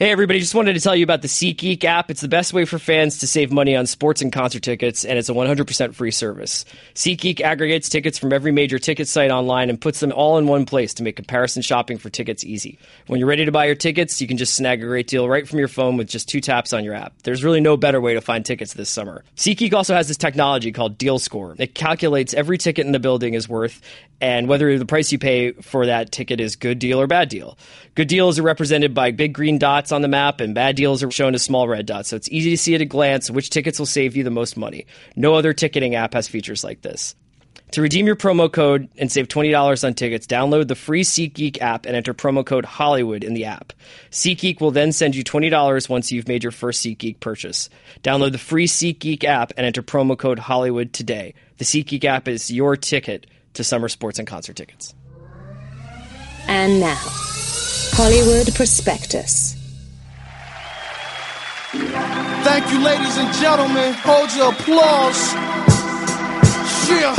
Hey, everybody, just wanted to tell you about the SeatGeek app. It's the best way for fans to save money on sports and concert tickets, and it's a 100% free service. SeatGeek aggregates tickets from every major ticket site online and puts them all in one place to make comparison shopping for tickets easy. When you're ready to buy your tickets, you can just snag a great deal right from your phone with just two taps on your app. There's really no better way to find tickets this summer. SeatGeek also has this technology called Deal Score. It calculates every ticket in the building is worth and whether the price you pay for that ticket is good deal or bad deal. Good deals are represented by big green dots on the map, and bad deals are shown as small red dots. So it's easy to see at a glance which tickets will save you the most money. No other ticketing app has features like this. To redeem your promo code and save $20 on tickets, download the free SeatGeek app and enter promo code Hollywood in the app. SeatGeek will then send you $20 once you've made your first SeatGeek purchase. Download the free SeatGeek app and enter promo code Hollywood today. The SeatGeek app is your ticket to summer sports and concert tickets. And now, Hollywood Prospectus. Thank you, ladies and gentlemen. Hold your applause. Yeah.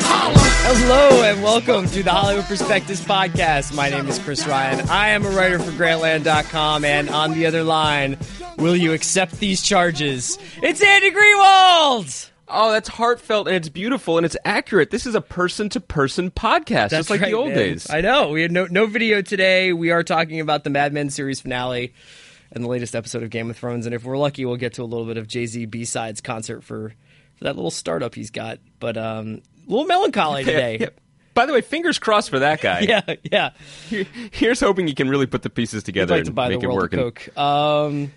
Holla. Hello and welcome to the Hollywood Prospectus podcast. My name is Chris Ryan. I am a writer for Grantland.com, and on the other line, will you accept these charges? It's Andy Greenwald! Oh, that's heartfelt and it's beautiful and it's accurate. This is a person to person podcast, just like right, the old man. days. I know. We had no, no video today. We are talking about the Mad Men series finale and the latest episode of Game of Thrones. And if we're lucky, we'll get to a little bit of Jay Z B sides concert for, for that little startup he's got. But um, a little melancholy today. Yeah. By the way, fingers crossed for that guy. Yeah, yeah. Here's hoping he can really put the pieces together like to and make it work. And-. Um,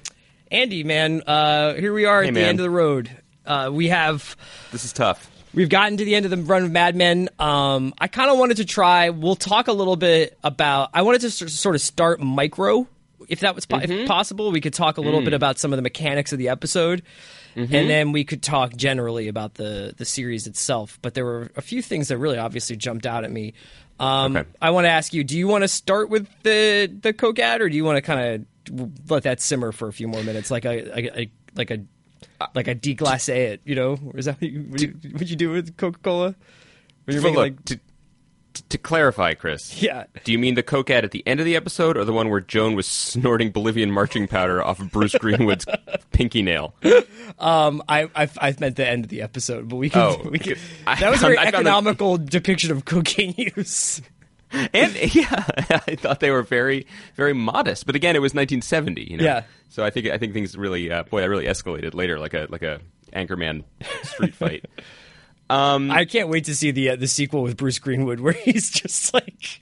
Andy, man, uh, here we are Hey, at the end of the road. Uh, we have This is tough. we've gotten to the end of the run of Mad Men. Um, I kind of wanted to try. We'll talk a little bit about. I wanted to sort of start micro, if that was po- Mm-hmm. if possible. We could talk a little Mm. bit about some of the mechanics of the episode, Mm-hmm. and then we could talk generally about the the series itself. But there were a few things that really obviously jumped out at me. Um, Okay. I want to ask you: Do you want to start with the the Coke ad, or do you want to kind of let that simmer for a few more minutes, like a, a, a like a like a deglaze it? You know, is that what you, what you, do with Coca Cola? You're So making look, like to, to, to clarify, Chris. Yeah. Do you mean the Coke ad at the end of the episode or the one where Joan was snorting Bolivian marching powder off of Bruce Greenwood's pinky nail? um, I I I meant the end of the episode, but we can Oh, we can. I That was a very I that- economical depiction of cocaine use. And yeah, I thought they were very, very modest. But again, it was 1970. You know? Yeah. So I think I think things really, uh, boy, that really escalated later, like a like a Anchorman street fight. Um, I can't wait to see the uh, the sequel with Bruce Greenwood, where he's just like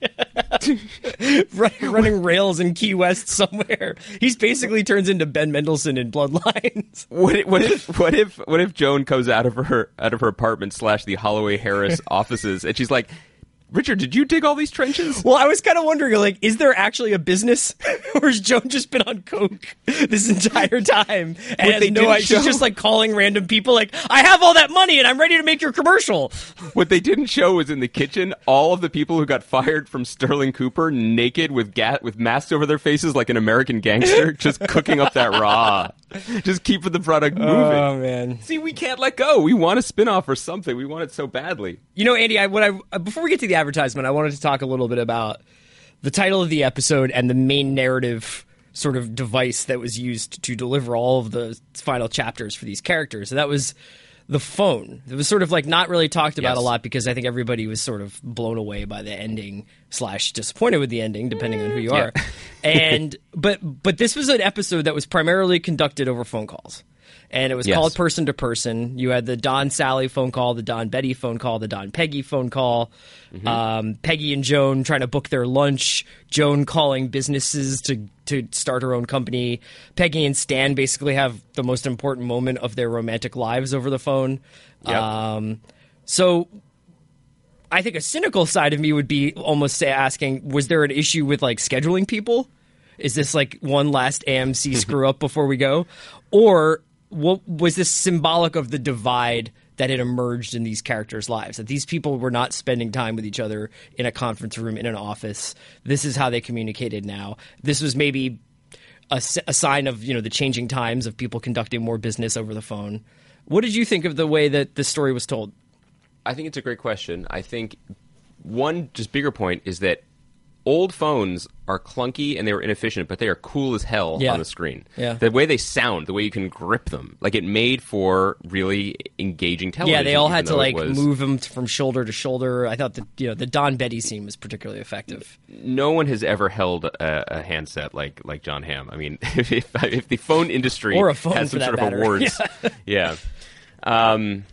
running, running rails in Key West somewhere. He's basically turns into Ben Mendelsohn in Bloodlines. What if, what if what if what if Joan comes out of her out of her apartment slash the Holloway Harris offices and she's like, Richard, did you dig all these trenches? Well, I was kind of wondering, like, is there actually a business, or has Joan just been on coke this entire time and has they no idea? She's just like calling random people, like, I have all that money and I'm ready to make your commercial. What they didn't show was in the kitchen all of the people who got fired from Sterling Cooper naked with ga- with masks over their faces like an American gangster, just cooking up that raw, just keeping the product moving. Oh man, See, we can't let go. We want a spin-off or something. We want it so badly. You know, Andy, I, what I uh, before we get to the advertisement, I wanted to talk a little bit about the title of the episode and the main narrative sort of device that was used to deliver all of the final chapters for these characters. And that was the phone. It was sort of like not really talked about Yes. a lot because I think everybody was sort of blown away by the ending slash disappointed with the ending, depending on who you are. and but but this was an episode that was primarily conducted over phone calls. And it was Yes. called person to person. You had the Don Sally phone call, the Don Betty phone call, the Don Peggy phone call, um, Peggy and Joan trying to book their lunch, Joan calling businesses to to start her own company. Peggy and Stan basically have the most important moment of their romantic lives over the phone. Yep. Um, so I think a cynical side of me would be almost say asking, was there an issue with like scheduling people? Is this like one last AMC screw up before we go, or what was this symbolic of the divide that had emerged in these characters' lives? That these people were not spending time with each other in a conference room in an office. This is how they communicated now. This was maybe a sign of you know the changing times of people conducting more business over the phone. What did you think of the way that the story was told? I think it's a great question. I think one just bigger point is that old phones are clunky and they were inefficient, but they are cool as hell Yeah. on the screen. Yeah. The way they sound, the way you can grip them, like it made for really engaging television. Yeah, they all had to like was, move them from shoulder to shoulder. I thought that you know the Don Betty scene was particularly effective. No one has ever held a, a handset like like Jon Hamm. I mean, if, if the phone industry Or a phone, has some sort of awards, yeah. Um,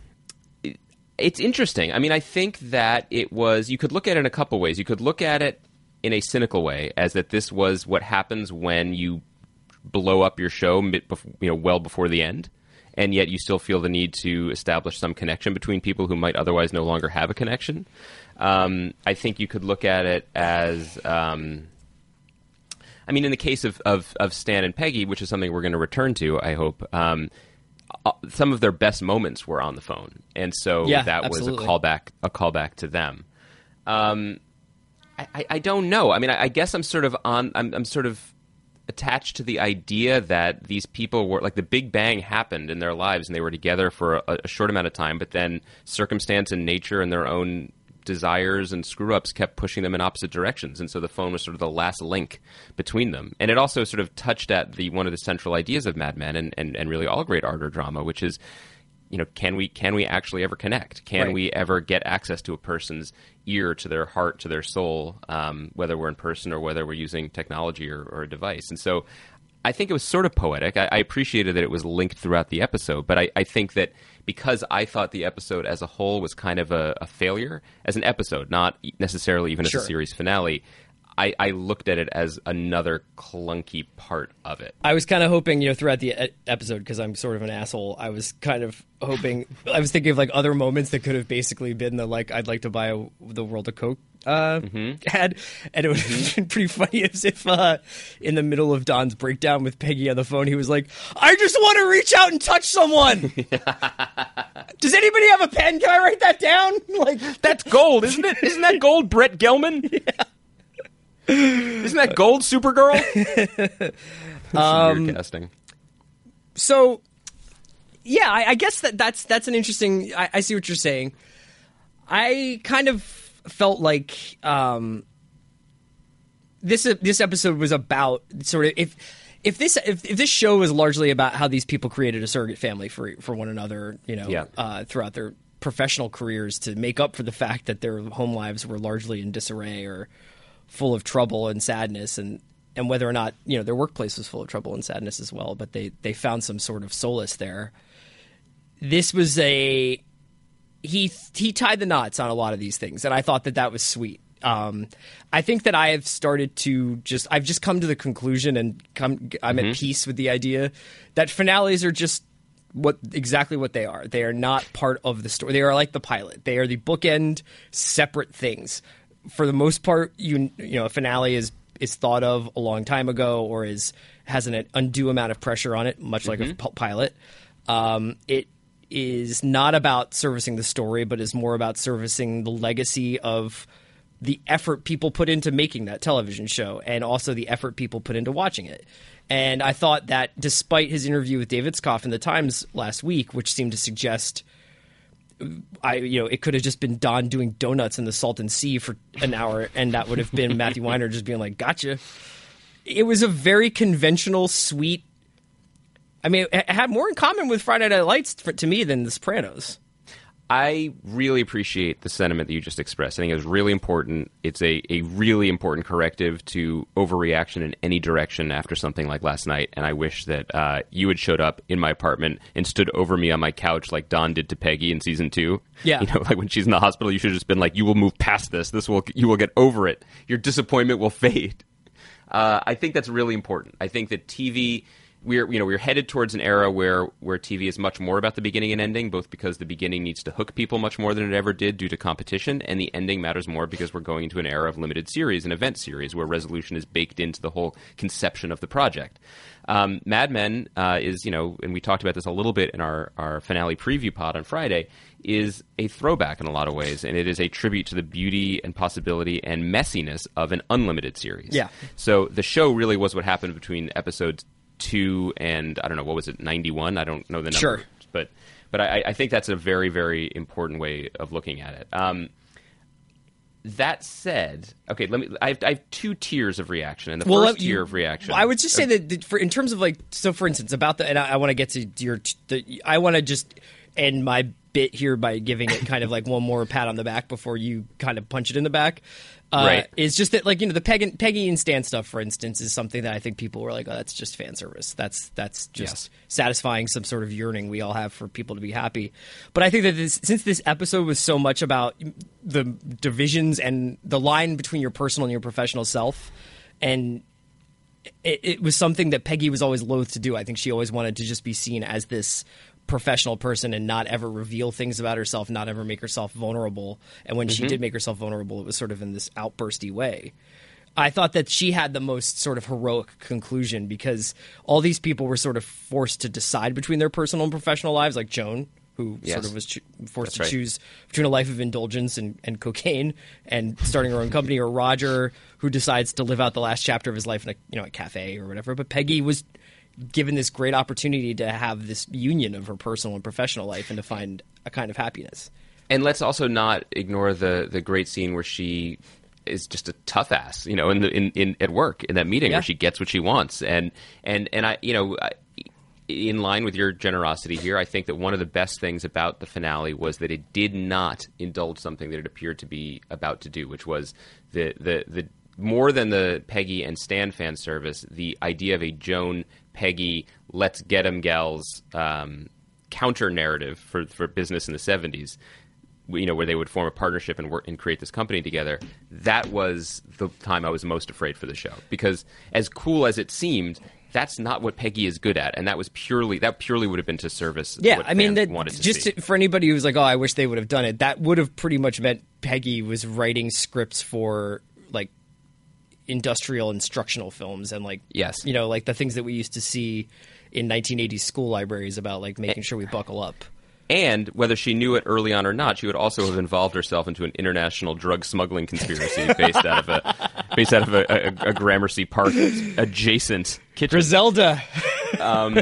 it's interesting. I mean, I think that it was. You could look at it in a couple ways. You could look at it in a cynical way, as that this was what happens when you blow up your show, you know, well before the end, and yet you still feel the need to establish some connection between people who might otherwise no longer have a connection. Um, I think you could look at it as. Um, I mean, in the case of, of, of Stan and Peggy, which is something we're going to return to, I hope, um, uh, some of their best moments were on the phone, and so Yeah, that absolutely. was a callback a callback to them. Um, I, I, don't know. I mean, I, I guess I'm sort of on. I'm, I'm sort of attached to the idea that these people were like the Big Bang happened in their lives, and they were together for a, a short amount of time, but then circumstance and nature and their own desires and screw ups kept pushing them in opposite directions, and so the phone was sort of the last link between them. And it also sort of touched at the one of the central ideas of Mad Men and, and, and really all great art or drama, which is you know, can we can we actually ever connect? Can Right. we ever get access to a person's ear, to their heart, to their soul, um, whether we're in person or whether we're using technology or, or a device? And so, I think it was sort of poetic. I, I appreciated that it was linked throughout the episode, but I, I think that because I thought the episode as a whole was kind of a, a failure as an episode, not necessarily even Sure. as a series finale. I, I looked at it as another clunky part of it. I was kind of hoping, you know, throughout the e- episode, because I'm sort of an asshole. I was kind of hoping. I was thinking of like other moments that could have basically been the like, I'd like to buy a, the World of Coke uh, ad, and it would have been pretty funny as if uh, in the middle of Don's breakdown with Peggy on the phone, he was like, "I just want to reach out and touch someone." Does anybody have a pen? Can I write that down? Like That's gold, isn't it? Isn't that gold, Brett Gelman? Isn't that gold, Supergirl? um, weird casting. so yeah I, I guess that that's that's an interesting I, I see what you're saying i kind of felt like um this this episode was about sort of if if this if, if this show was largely about how these people created a surrogate family for for one another you know Yeah. uh, throughout their professional careers to make up for the fact that their home lives were largely in disarray or full of trouble and sadness and and whether or not you know their workplace was full of trouble and sadness as well but they they found some sort of solace there this was a he he tied the knots on a lot of these things and i thought that that was sweet um, I think that I have started to just I've just come to the conclusion and come I'm at peace with the idea that finales are just what exactly what they are. They are not part of the story. They are like the pilot. They are the bookend separate things. For the most part, you you know, a finale is is thought of a long time ago or is has an undue amount of pressure on it, much like a p- pilot. Um, it is not about servicing the story, but is more about servicing the legacy of the effort people put into making that television show and also the effort people put into watching it. And I thought that despite his interview with Dave Itzkoff in the Times last week, which seemed to suggest I you know, it could have just been Don doing donuts in the Salton Sea for an hour and that would have been Matthew Weiner just being like, Gotcha. It was a very conventional, sweet I mean, it had more in common with Friday Night Lights for, to me than The Sopranos. I really appreciate the sentiment that you just expressed. I think it was really important. It's a, a really important corrective to overreaction in any direction after something like last night. And I wish that uh, you had showed up in my apartment and stood over me on my couch like Don did to Peggy in season two. Yeah. You know, like when she's in the hospital, you should have just been like, "You will move past this. This will you will get over it. Your disappointment will fade." Uh, I think that's really important. I think that TV we're you know we're headed towards an era where where TV is much more about the beginning and ending, both because the beginning needs to hook people much more than it ever did due to competition, and the ending matters more because we're going into an era of limited series and event series where resolution is baked into the whole conception of the project. Um, Mad Men uh, is you know, and we talked about this a little bit in our our finale preview pod on Friday. Is a throwback in a lot of ways, and it is a tribute to the beauty and possibility and messiness of an unlimited series. Yeah. So the show really was what happened between episodes two and I don't know what was it ninety one. I don't know the number, Sure. but but I, I think that's a very very important way of looking at it. Um, that said, okay, let me. I have, I have two tiers of reaction, and the Well, first you- tier of reaction. I would just say that that for in terms of like so for instance about the and I, I want to get to your the, I want to just end my bit here by giving it kind of like one more pat on the back before you kind of punch it in the back. Uh, Right. It's just that like you know the Peggy, Peggy and Stan stuff for instance is something that I think people were like oh that's just fan service that's that's just Yes. satisfying some sort of yearning we all have for people to be happy. But I think that this, since this episode was so much about the divisions and the line between your personal and your professional self, and it, it was something that Peggy was always loath to do. I think she always wanted to just be seen as this professional person and not ever reveal things about herself, not ever make herself vulnerable. And when she mm-hmm. did make herself vulnerable, it was sort of in this outbursty way. I thought that she had the most sort of heroic conclusion because all these people were sort of forced to decide between their personal and professional lives, like Joan, who Yes. sort of was cho- forced That's to right. choose between a life of indulgence and, and cocaine and starting her own company, or Roger, who decides to live out the last chapter of his life in a you know a cafe or whatever. But Peggy was given this great opportunity to have this union of her personal and professional life and to find a kind of happiness. And let's also not ignore the the great scene where she is just a tough ass, you know, in the in, in at work in that meeting Yeah. where she gets what she wants, and and and I, you know. I, in line with your generosity here, I think that one of the best things about the finale was that it did not indulge something that it appeared to be about to do, which was the the the more than the Peggy and Stan fan service, the idea of a Joan Peggy let's get 'em gals um, counter narrative for for business in the seventies you know, where they would form a partnership and work and create this company together. That was the time I was most afraid for the show because, as cool as it seemed, that's not what Peggy is good at, and that was purely that purely would have been to service. Yeah, what I mean that to just to- for anybody who's like, "Oh, I wish they would have done it." That would have pretty much meant Peggy was writing scripts for like industrial instructional films and like Yes. you know, like the things that we used to see in 1980s school libraries about like making sure we buckle up. And whether she knew it early on or not, she would also have involved herself into an international drug smuggling conspiracy based out of a based out of a, a, a Gramercy Park adjacent kitchen. Griselda. Um,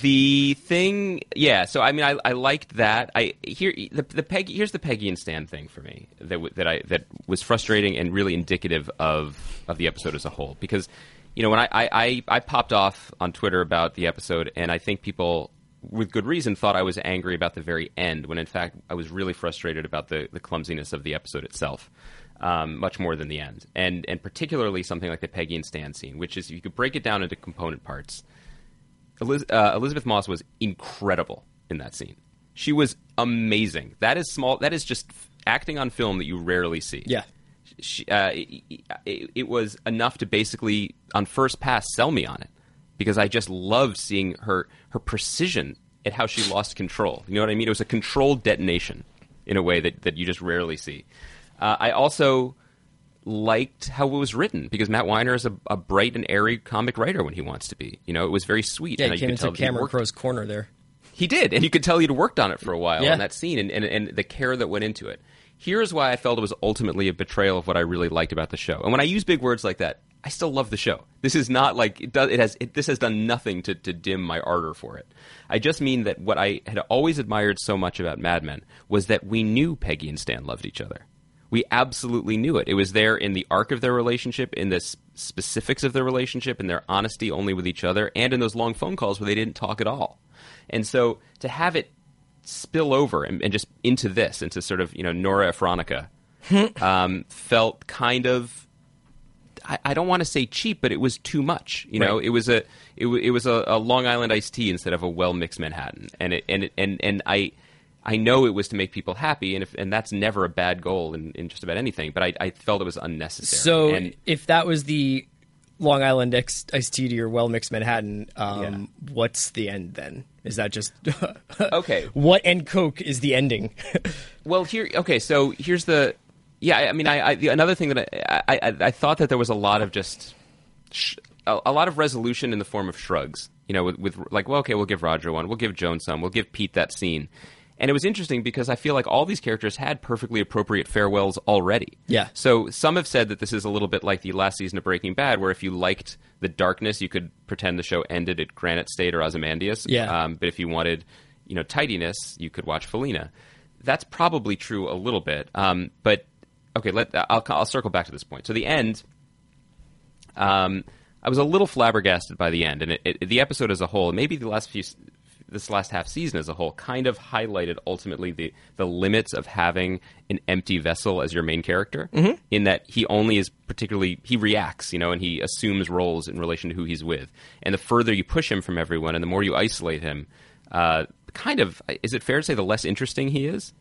the thing yeah so i mean i, I liked that. I here the, the peggy here's the peggy and stan thing for me that that i that was frustrating and really indicative of of the episode as a whole. Because you know when I, I i i popped off on twitter about the episode and i think people with good reason thought i was angry about the very end when in fact i was really frustrated about the the clumsiness of the episode itself um, much more than the end. And and particularly something like the peggy and stan scene which is you could break it down into component parts Eliz- uh, Elisabeth Moss was incredible in that scene. She was amazing. That is small. That is just acting on film that you rarely see. Yeah. She, uh, it, it, it was enough to basically, on first pass, sell me on it because I just loved seeing her her precision at how she lost control. You know what I mean? It was a controlled detonation in a way that, that you just rarely see. Uh, I also liked how it was written because Matt Weiner is a, a bright and airy comic writer when he wants to be. You know, it was very sweet. Yeah, and he you came into Cameron Crowe's corner there. He did, and you could tell he'd worked on it for a while Yeah. on that scene, and, and, and the care that went into it. Here's why I felt it was ultimately a betrayal of what I really liked about the show. And when I use big words like that, I still love the show. This is not like it does. It has. It, this has done nothing to, to dim my ardor for it. I just mean that what I had always admired so much about Mad Men was that we knew Peggy and Stan loved each other. We absolutely knew it. It was there in the arc of their relationship, in the specifics of their relationship, in their honesty only with each other, and in those long phone calls where they didn't talk at all. And so to have it spill over and, and just into this, into sort of you know Nora Ephronica, um, felt kind of. I, I don't want to say cheap, but it was too much. You know, Right. it was a it, wa- it was a, a Long Island iced tea instead of a well mixed Manhattan, and it and it, and and I I know it was to make people happy, and if and that's never a bad goal in, in just about anything. But I, I felt it was unnecessary. So and if that was the Long Island X- iced tea to your well mixed Manhattan, um, what's the end then? Is that just Okay. What and Coke is the ending? Well, here, okay. So here's the, yeah. I I mean, I, I the, another thing that I, I, I, I thought that there was a lot of just, sh- a, a lot of resolution in the form of shrugs. You know, with, with like, well, okay, we'll give Roger one, we'll give Joan some, we'll give Pete that scene, and it was interesting because I feel like all these characters had perfectly appropriate farewells already. Yeah. So some have said that this is a little bit like the last season of Breaking Bad, where if you liked the darkness, you could pretend the show ended at Granite State or Ozymandias. Yeah. Um, but if you wanted, you know, tidiness, you could watch Felina. That's probably true a little bit. Um, but okay, let I'll I'll circle back to this point. So the end. Um, I was a little flabbergasted by the end, and it, it, the episode as a whole, maybe the last few, this last half season as a whole, kind of highlighted ultimately the the limits of having an empty vessel as your main character. Mm-hmm. In that he only is particularly he reacts, you know, and he assumes roles in relation to who he's with. And the further you push him from everyone, and the more you isolate him, uh, kind of is it fair to say the less interesting he is?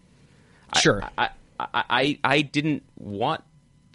Sure. I, I, I, I didn't want.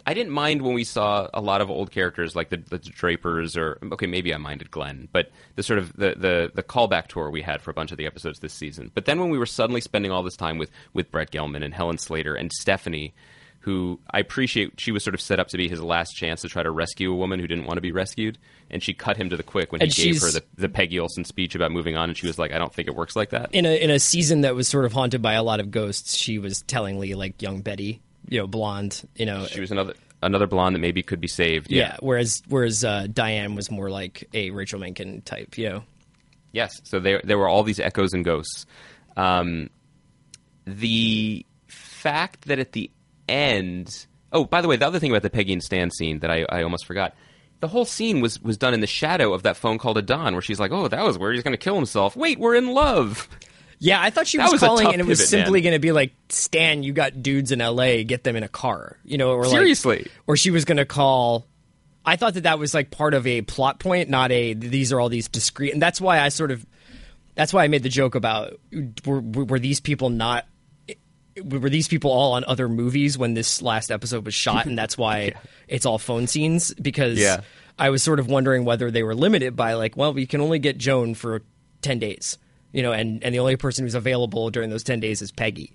I didn't mind when we saw a lot of old characters like the, the Drapers, or okay, maybe I minded Glenn, but the sort of the, the the callback tour we had for a bunch of the episodes this season. But then when we were suddenly spending all this time with with Brett Gelman and Helen Slater and Stephanie, who I appreciate, she was sort of set up to be his last chance to try to rescue a woman who didn't want to be rescued, and she cut him to the quick when he gave her the, the Peggy Olson speech about moving on, and she was like, "I don't think it works like that." in a in a season that was sort of haunted by a lot of ghosts, she was tellingly like young Betty, you know, blonde, you know. She was another another blonde that maybe could be saved. yeah. Whereas whereas uh, Diane was more like a Rachel Menken type, you know. Yes. So there, there were all these echoes and ghosts. Um, the fact that at the end. Oh, by the way, the other thing about the Peggy and Stan scene that I, I almost forgot. The whole scene was, was done in the shadow of that phone call to Don, where she's like, "Oh, that was where He's going to kill himself. Wait, we're in love." Yeah, I thought she was, was calling and it was pivot, simply going to be like, Stan, you got dudes in L.A., get them in a car, you know, or like, Seriously. or she was going to call. I thought that that was like part of a plot point, not a. These are all these discrete, and that's why I sort of. That's why I made the joke about were, were these people not. Were these people all on other movies when this last episode was shot, and that's why it's all phone scenes? Because Yeah. I was sort of wondering whether they were limited by like, well, we can only get Joan for ten days, you know, and and the only person who's available during those ten days is Peggy,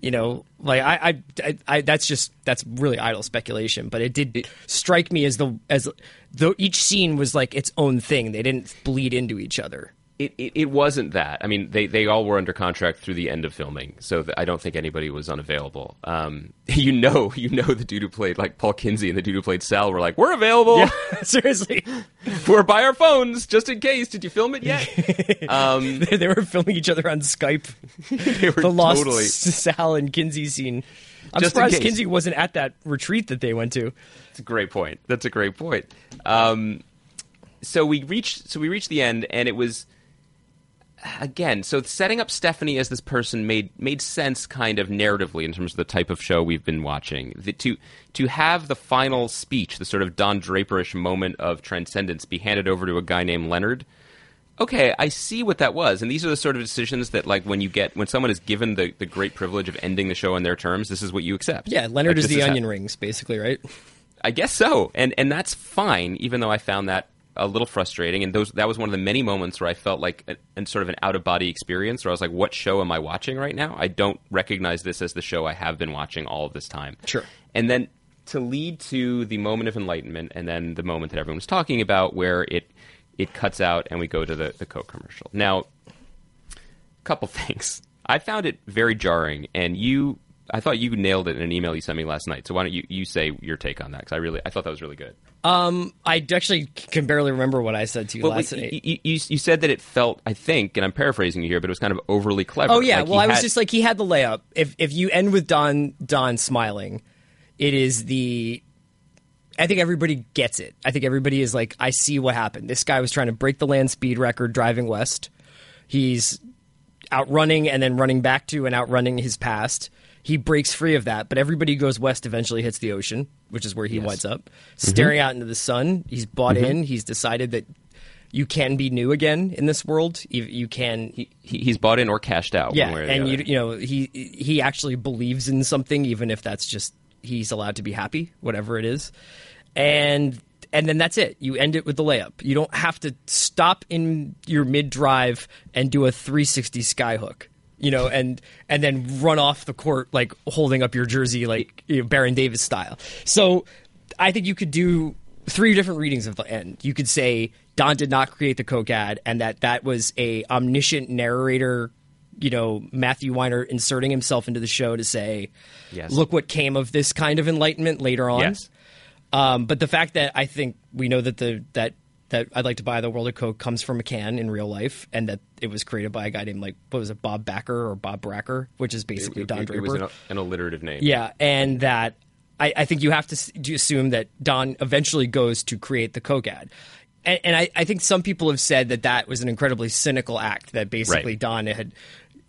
you know, like I I, I, I that's just that's really idle speculation, but it did strike me as the as though each scene was like its own thing. They didn't bleed into each other. It, it, it wasn't that. I mean, they, they all were under contract through the end of filming, so th- I don't think anybody was unavailable. Um, you know, you know, the dude who played like Paul Kinsey and the dude who played Sal were like, "We're available. Seriously, We're by our phones, just in case. Did you film it yet?" um, they were filming each other on Skype. they were The lost totally. Sal and Kinsey scene. I'm Just surprised. Kinsey wasn't at that retreat that they went to. That's a great point. That's a great point. Um, so we reached. So we reached the end, and it was again. So setting up Stephanie as this person made made sense, kind of narratively, in terms of the type of show we've been watching. The, to to have the final speech, the sort of Don Draperish moment of transcendence, be handed over to a guy named Leonard. Okay, I see what that was, and these are the sort of decisions that, like, when you get when someone is given the, the great privilege of ending the show on their terms, this is what you accept. Yeah, Leonard Like, is the how- onion rings, basically, right? I guess so, and and that's fine. Even though I found that a little frustrating, and those that was one of the many moments where I felt like and sort of an out of body experience, where I was like, "What show am I watching right now? I don't recognize this as the show I have been watching all of this time." Sure. And then to lead to the moment of enlightenment, and then the moment that everyone was talking about, where it it cuts out and we go to the the Coke commercial. Now, couple things. I found it very jarring, and you, I thought you nailed it in an email you sent me last night. So why don't you, you say your take on that? Because I really, I thought that was really good. Um, I actually can barely remember what I said to you Well, last night. you, you, you said that it felt, I think, and I'm paraphrasing you here, but it was kind of overly clever. Oh yeah, Like, well I was just like he had the layup. If if you end with Don Don smiling, it is the I think everybody gets it. I think everybody is like, I see what happened. This guy was trying to break the land speed record driving west. He's outrunning and then running back to and outrunning his past. He breaks free of that, but everybody who goes west eventually hits the ocean, which is where he winds up. Mm-hmm. Staring out into the sun, he's bought mm-hmm. in. He's decided that you can be new again in this world. You, you can he, he's bought in or cashed out. yeah, one way or the and you you know he he actually believes in something, even if that's just he's allowed to be happy, whatever it is, and and then that's it. You end it with the layup. You don't have to stop in your mid drive and do a 360 skyhook. You know, and and then run off the court like holding up your jersey like you know, Baron Davis style. So I think you could do three different readings of the end. You could say Don did not create the Coke ad, and that that was a omniscient narrator. You know, Matthew Weiner inserting himself into the show to say, Yes. "Look what came of this kind of enlightenment later on." Yes. Um, but the fact that I think we know that the that that I'd like to buy the world of Coke comes from McCann in real life, and that it was created by a guy named like what was it, Bob Backer or Bob Bracker, which is basically It- Don it, Draper. it was an, an alliterative name. Yeah, and that I, I think you have to assume that Don eventually goes to create the Coke ad. And, and I, I think some people have said that that was an incredibly cynical act. That basically Right. Don had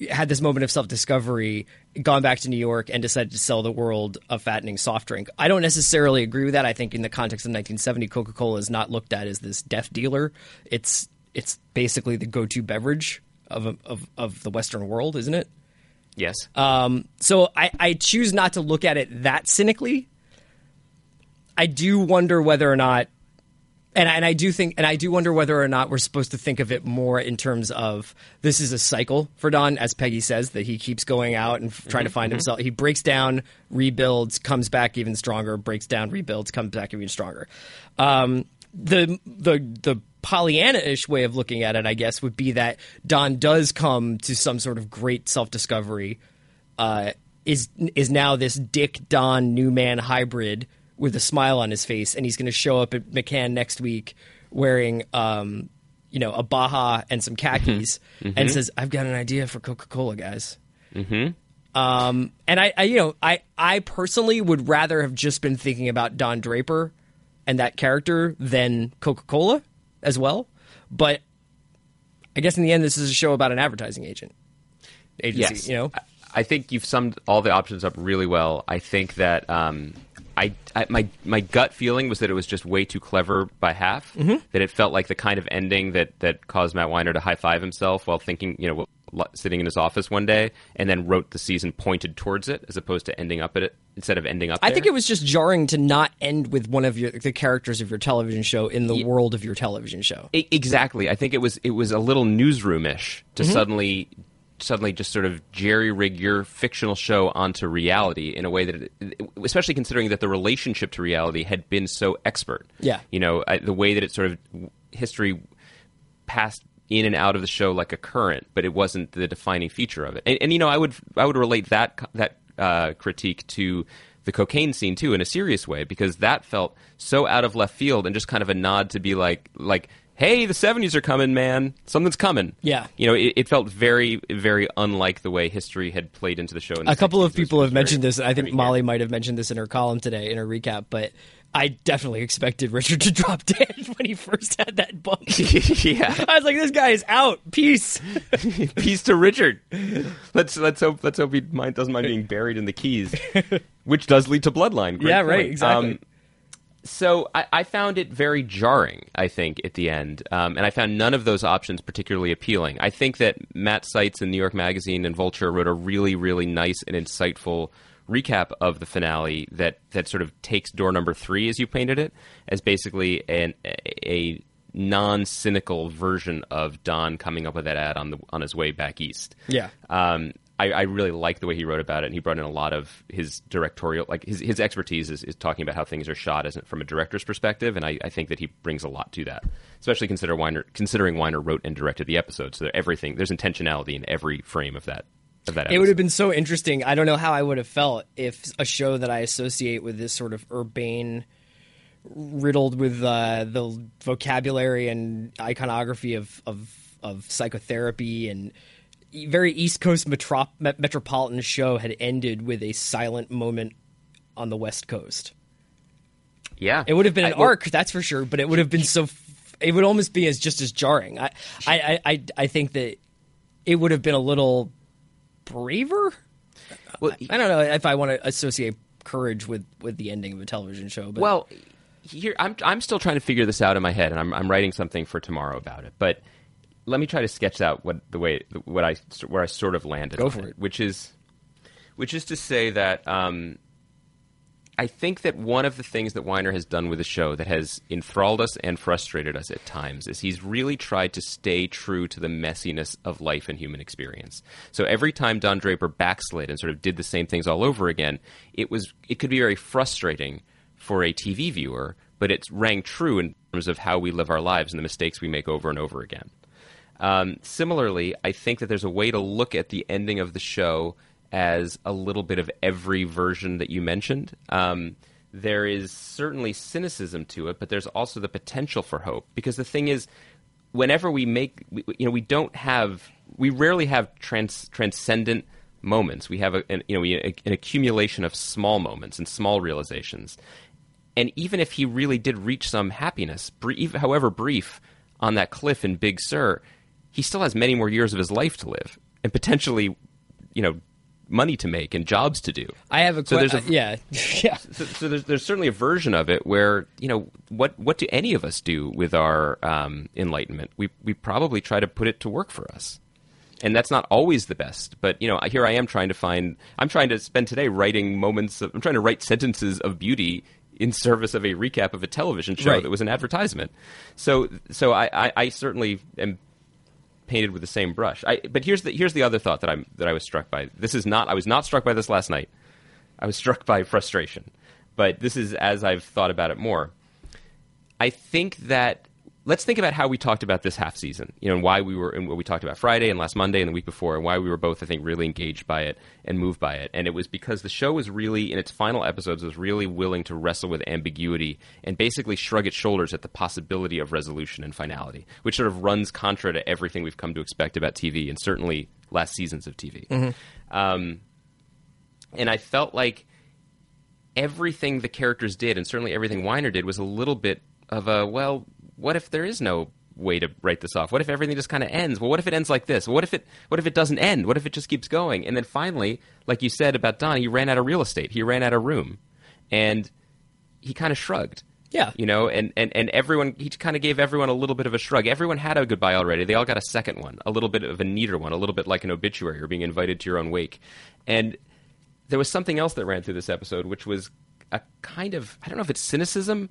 had this moment of self discovery, gone back to New York, and decided to sell the world a fattening soft drink. I don't necessarily agree with that. I think in the context of 1970, Coca Cola is not looked at as this death dealer. It's it's basically the go to beverage of, of of the Western world, isn't it? Yes. Um, so I, I choose not to look at it that cynically. I do wonder whether or not, and I, and I do think, and I do wonder whether or not we're supposed to think of it more in terms of this is a cycle for Don, as Peggy says, that he keeps going out and f- trying to find himself. He breaks down, rebuilds, comes back even stronger, breaks down, rebuilds, comes back even stronger. Um, the the the Pollyanna-ish way of looking at it, I guess, would be that Don does come to some sort of great self-discovery. Uh, is is now this Dick Don new man hybrid with a smile on his face, and he's going to show up at McCann next week wearing, um, you know, a Baja and some khakis, and says, "I've got an idea for Coca-Cola, guys." Um, and I, I, you know, I, I personally would rather have just been thinking about Don Draper and that character than Coca Cola as well. But I guess in the end, this is a show about an advertising agent agency. Yes. You know, I- I think you've summed all the options up really well. I think that um, I, I my my gut feeling was that it was just way too clever by half. Mm-hmm. That it felt like the kind of ending that that caused Matt Weiner to high five himself while thinking, you know, sitting in his office one day, and then wrote the season pointed towards it as opposed to ending up at it instead of ending up. I there. think it was just jarring to not end with one of your the characters of your television show in the world of your television show. Exactly. I think it was it was a little newsroomish to Mm-hmm. suddenly suddenly just sort of jerry rig your fictional show onto reality in a way that, it, especially considering that the relationship to reality had been so expert. Yeah. you know I, the way that it sort of history passed in and out of the show like a current, but it wasn't the defining feature of it. And, and you know, I would I would relate that that uh, critique to the cocaine scene too in a serious way because that felt so out of left field and just kind of a nod to be like like. Hey, the '70s are coming, man! Something's coming. Yeah. you know, it, it felt very, very unlike the way history had played into the show. In the a couple 60s, of people have mentioned this. I think heavy-handed. Molly might have mentioned this in her column today in her recap, but I definitely expected Richard to drop dead when he first had that bump. yeah, I was like, this guy is out. Peace. Peace to Richard. Let's let's hope let's hope he mind, doesn't mind being buried in the keys, which does lead to bloodline. Great Yeah, right, point. Um, exactly. So I, I found it very jarring. I think at the end, um, and I found none of those options particularly appealing. I think that Matt Seitz in New York Magazine and Vulture wrote a really really nice and insightful recap of the finale that that sort of takes door number three, as you painted it, as basically an a non-cynical version of Don coming up with that ad on the on his way back east. Yeah. Um, I, I really like the way he wrote about it, and he brought in a lot of his directorial, like his, his expertise is, is talking about how things are shot as from a director's perspective, and I, I think that he brings a lot to that, especially consider Weiner, considering Weiner wrote and directed the episode, so everything there's intentionality in every frame of that of that. It would have been so interesting. I don't know how I would have felt if a show that I associate with this sort of urbane, riddled with uh, the vocabulary and iconography of, of, of psychotherapy and very East Coast metrop- met- metropolitan show had ended with a silent moment on the West Coast. yeah. It would have been an I- well, arc, that's for sure, but it would have been so. f- It would almost be as just as jarring. I, I, I, I, I think that it would have been a little braver. Well, I don't know if I want to associate courage with with the ending of a television show. But Well, here I'm I'm still trying to figure this out in my head, and I'm I'm writing something for tomorrow about it. But let me try to sketch out what the way what I where I sort of landed. Go for it. Which is, which is to say that um, I think that one of the things that Weiner has done with the show that has enthralled us and frustrated us at times is he's really tried to stay true to the messiness of life and human experience. So every time Don Draper backslid and sort of did the same things all over again, it was it could be very frustrating for a TV viewer, but it rang true in terms of how we live our lives and the mistakes we make over and over again. Um, similarly, I think that there's a way to look at the ending of the show as a little bit of every version that you mentioned. Um, there is certainly cynicism to it, but there's also the potential for hope. Because the thing is, whenever we make, you know, we don't have, we rarely have trans, transcendent moments. We have a, an, you know we, an accumulation of small moments and small realizations. And even if he really did reach some happiness, brief, however brief, on that cliff in Big Sur, he still has many more years of his life to live, and potentially, you know, money to make and jobs to do. I have a, So que- there's a- uh, yeah, yeah. So, so there's, there's certainly a version of it where you know what what do any of us do with our um, enlightenment? We we probably try to put it to work for us, and that's not always the best. But you know, here I am trying to find. I'm trying to spend today writing moments. Of, I'm trying to write sentences of beauty in service of a recap of a television show Right. that was an advertisement. So so I, I, I certainly am painted with the same brush. I, but here's the here's the other thought that I'm that I was struck by. This is not I was not struck by this last night. I was struck by frustration. But this is as I've thought about it more. I think that let's think about how we talked about this half season. You know, and why we were and what we talked about Friday and last Monday and the week before, and why we were both, I think, really engaged by it and moved by it. And it was because the show was really, in its final episodes, was really willing to wrestle with ambiguity and basically shrug its shoulders at the possibility of resolution and finality, which sort of runs contra to everything we've come to expect about TV and certainly last seasons of TV. Um, and I felt like everything the characters did, and certainly everything Weiner did, was a little bit of a well, what if there is no way to write this off? What if everything just kind of ends? Well, what if it ends like this? What if it what if it doesn't end? What if it just keeps going? And then finally, like you said about Don, he ran out of real estate. He ran out of room, and he kind of shrugged. Yeah. You know, and, and, and everyone, he kind of gave everyone a little bit of a shrug. Everyone had a goodbye already. They all got a second one, a little bit of a neater one, a little bit like an obituary or being invited to your own wake. And there was something else that ran through this episode, which was a kind of, I don't know if it's cynicism,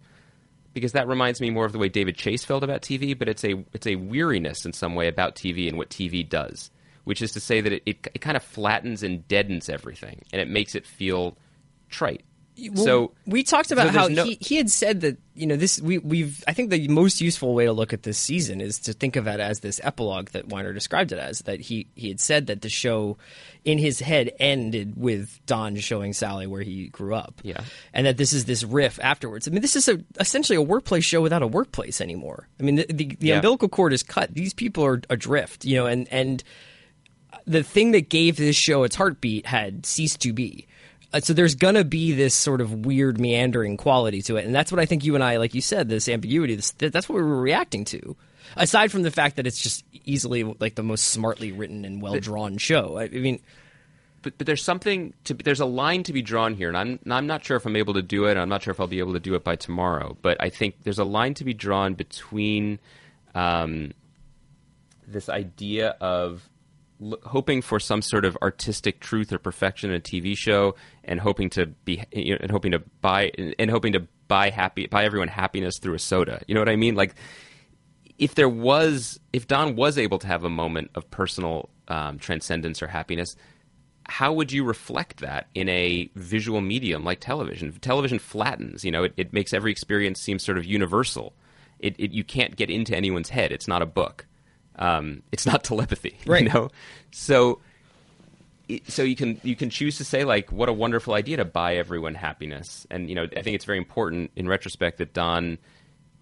because that reminds me more of the way David Chase felt about TV, but it's a, it's a weariness in some way about TV and what TV does, which is to say that it, it, it kind of flattens and deadens everything, and it makes it feel trite. Well, so we talked about so how no- he, he had said that you know this we we've I think the most useful way to look at this season is to think of it as this epilogue that Weiner described it as that he he had said that the show in his head ended with Don showing Sally where he grew up Yeah. and that this is this riff afterwards I mean this is a, essentially a workplace show without a workplace anymore I mean the the, the Yeah. umbilical cord is cut these people are adrift you know and and the thing that gave this show its heartbeat had ceased to be. Uh, so there's gonna be this sort of weird meandering quality to it, and that's what I think you and I, like you said, this ambiguity. This, that's what we were reacting to. Aside from the fact that it's just easily like the most smartly written and well drawn show. I, I mean, but, but there's something to there's a line to be drawn here, and I'm I'm not sure if I'm able to do it. I'm not sure if I'll be able to do it by tomorrow. But I think there's a line to be drawn between um, this idea of l- hoping for some sort of artistic truth or perfection in a TV show, and hoping to be you know, and hoping to buy and hoping to buy happy buy everyone happiness through a soda. You know what I mean? Like if there was if Don was able to have a moment of personal um, transcendence or happiness, how would you reflect that in a visual medium like television? Television flattens, you know, it, it makes every experience seem sort of universal. It, it you can't get into anyone's head. It's not a book. Um, it's not telepathy, Right. you know. So, so you can you can choose to say like, what a wonderful idea to buy everyone happiness, and you know, I think it's very important in retrospect that Don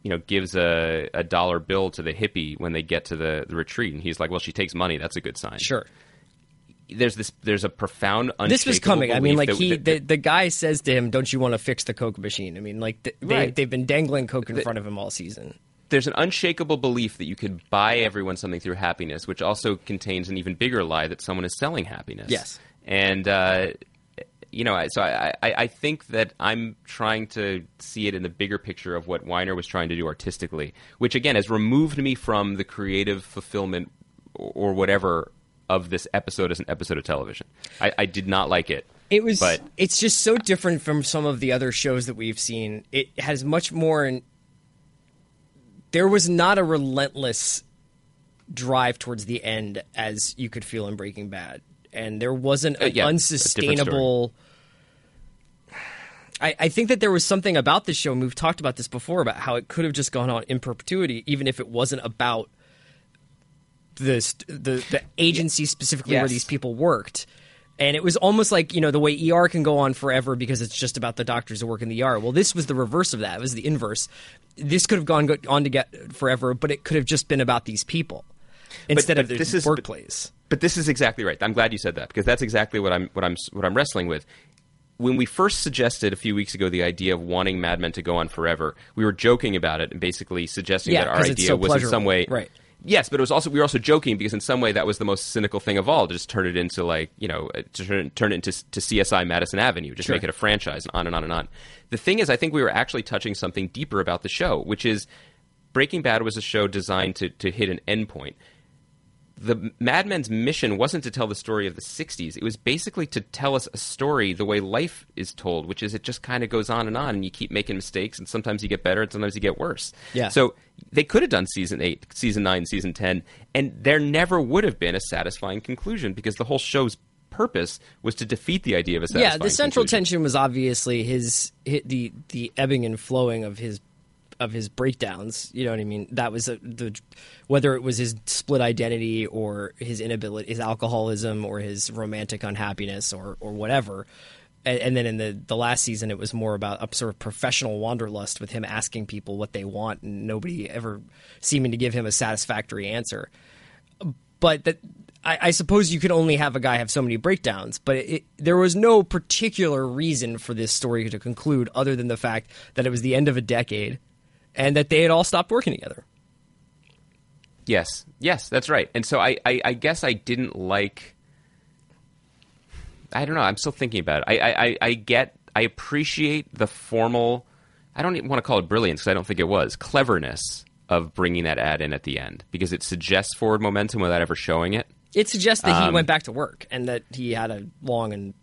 you know, gives a, a dollar bill to the hippie when they get to the, the retreat, and he's like, "Well, she takes money. That's a good sign." sure. There's this. There's a profound. This was coming. I mean, like that- he, that- the, the guy says to him, "Don't you want to fix the Coke machine?" I mean, like th- they, Right. they've been dangling Coke in front of him all season. There's an unshakable belief that you could buy everyone something through happiness, which also contains an even bigger lie that someone is selling happiness. Yes. and uh, you know, so I, I, I think that I'm trying to see it in the bigger picture of what Weiner was trying to do artistically, which again has removed me from the creative fulfillment or, whatever of this episode as an episode of television. I, I did not like it. It was. but it's just so different from some of the other shows that we've seen. It has much more. In, there was not a relentless drive towards the end as you could feel in Breaking Bad, and there wasn't an Uh, yeah, a different story. unsustainable. I, I think that there was something about this show, and we've talked about this before, about how it could have just gone on in perpetuity, even if it wasn't about the the, the agency specifically where these people worked. And it was almost like, you know, the way ER can go on forever because it's just about the doctors who work in the ER. Well, this was the reverse of that. It was the inverse. This could have gone go- on to get forever, but it could have just been about these people instead but of the this is- workplace. but this is exactly right. I'm glad you said that because that's exactly what I'm what I'm what I'm wrestling with. When we first suggested a few weeks ago the idea of wanting Mad Men to go on forever, we were joking about it and basically suggesting Yeah, that our idea so was in some way Right. Yes, but it was also we were also joking because in some way that was the most cynical thing of all. To just turn it into like you know uh, to turn, turn it into to CSI Madison Avenue, just Sure. make it a franchise, and on and on and on. The thing is, I think we were actually touching something deeper about the show, which is Breaking Bad was a show designed to to hit an endpoint the Mad Men's mission wasn't to tell the story of the 60s. It was basically to tell us a story the way life is told, which is it just kind of goes on and on, and you keep making mistakes, and sometimes you get better, and sometimes you get worse. Yeah. So they could have done season 8, season 9, season 10, and there never would have been a satisfying conclusion because the whole show's purpose was to defeat the idea of a satisfying yeah, the central conclusion. tension was obviously his, hi the the ebbing and flowing of his of his breakdowns. You know what I mean? That was a, the whether it was his split identity or his inability, his alcoholism or his romantic unhappiness or or whatever. And, and then in the the last season, it was more about a sort of professional wanderlust with him asking people what they want and nobody ever seeming to give him a satisfactory answer but that I, suppose you can only have a guy have so many breakdowns. But it, there was no particular reason for this story to conclude other than the fact that it was the end of a decade and that they had all stopped working together. Yes, yes, that's right. And so I, I, I guess I didn't like. I don't know. I'm still thinking about it. I, I, I- get. I appreciate the formal. I don't even want to call it brilliance because I don't think it was cleverness of bringing that ad in at the end because it suggests forward momentum without ever showing it. It suggests that he Um, went back to work and that he had a long and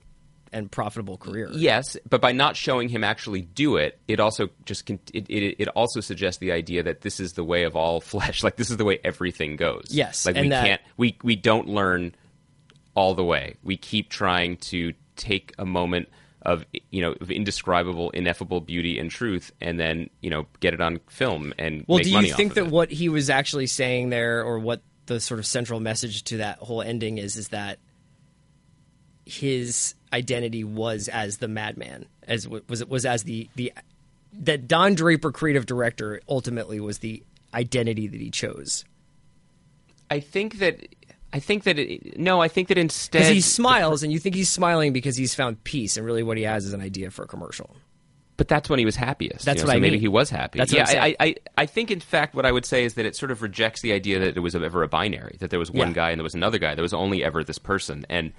and profitable career. Yes, but by not showing him actually do it, it also just it, it, it also suggests the idea that this is the way of all flesh. Like this is the way everything goes. Yes, like we that- can't we we don't learn all the way. We keep trying to take a moment of you know of indescribable, ineffable beauty and truth, and then you know get it on film and Well, do you think that it. what he was actually saying there, or what the sort of central message to that whole ending is, is that his identity was as the madman, as was it was as the the that Don Draper, creative director, ultimately was the identity that he chose I think that I think that it, no, I think that instead he smiles, and you think he's smiling because he's found peace, and really what he has is an idea for a commercial. But that's when he was happiest. That's you know, what so I maybe mean. he was happy. That's yeah. I, I, I think in fact what I would say is that it sort of rejects the idea that there was ever a binary, that there was one Yeah. guy and there was another guy. There was only ever this person. And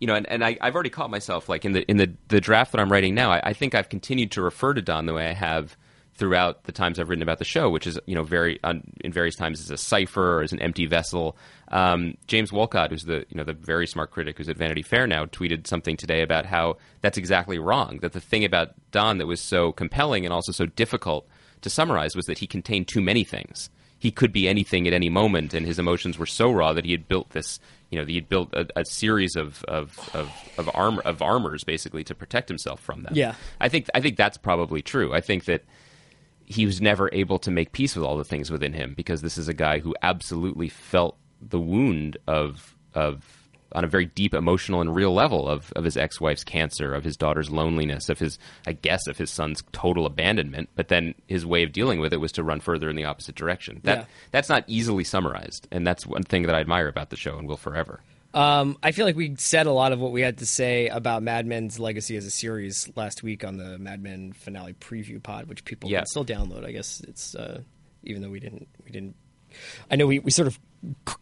you know, and, and I, I've already caught myself like in the in the, the draft that I'm writing now, I, I think I've continued to refer to Don the way I have throughout the times I've written about the show, which is you know very in various times as a cipher or as an empty vessel. Um, James Wolcott, who's the you know the very smart critic who's at Vanity Fair now, tweeted something today about how that's exactly wrong. That the thing about Don that was so compelling and also so difficult to summarize was that he contained too many things. He could be anything at any moment, and his emotions were so raw that he had built this. You know, he had built a, a series of of of of, armor, of armors basically to protect himself from them. Yeah. I think I think that's probably true. I think that he was never able to make peace with all the things within him because this is a guy who absolutely felt the wound of of on a very deep emotional and real level of, of his ex-wife's cancer, of his daughter's loneliness, of his I guess of his son's total abandonment, but then his way of dealing with it was to run further in the opposite direction. That Yeah. that's not easily summarized, and that's one thing that I admire about the show and will forever. Um, I feel like we said a lot of what we had to say about Mad Men's legacy as a series last week on the Mad Men finale preview pod, which people Yeah. can still download. I guess it's uh, even though we didn't, we didn't. I know we, we sort of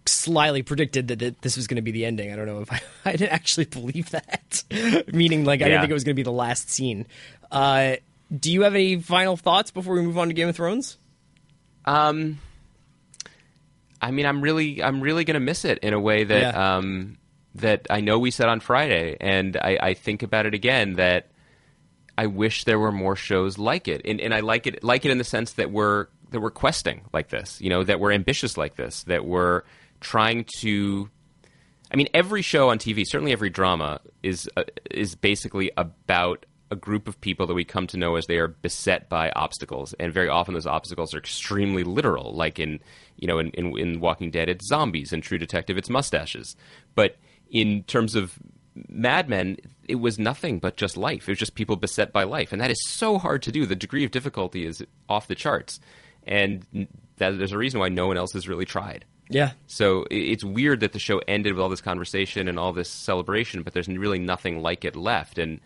slyly predicted that, that this was going to be the ending. I don't know if I, I didn't actually believe that, meaning like I Yeah. didn't think it was going to be the last scene. Uh, do you have any final thoughts before we move on to Game of Thrones? Um, I mean, I'm really, I'm really going to miss it in a way that, Yeah. um, that I know we said on Friday, and I, I think about it again that I wish there were more shows like it, and, and I like it, like it in the sense that we're that we're questing like this, you know, that we're ambitious like this, that we're trying to. I mean, every show on TV, certainly every drama, is uh, is basically about a group of people that we come to know as they are beset by obstacles, and very often those obstacles are extremely literal. Like in you know in, in, in Walking Dead, it's zombies, and True Detective, it's mustaches. But in terms of Mad Men, it was nothing but just life. It was just people beset by life, and that is so hard to do. The degree of difficulty is off the charts, and that, there's a reason why no one else has really tried. Yeah. So it's weird that the show ended with all this conversation and all this celebration, but there's really nothing like it left. And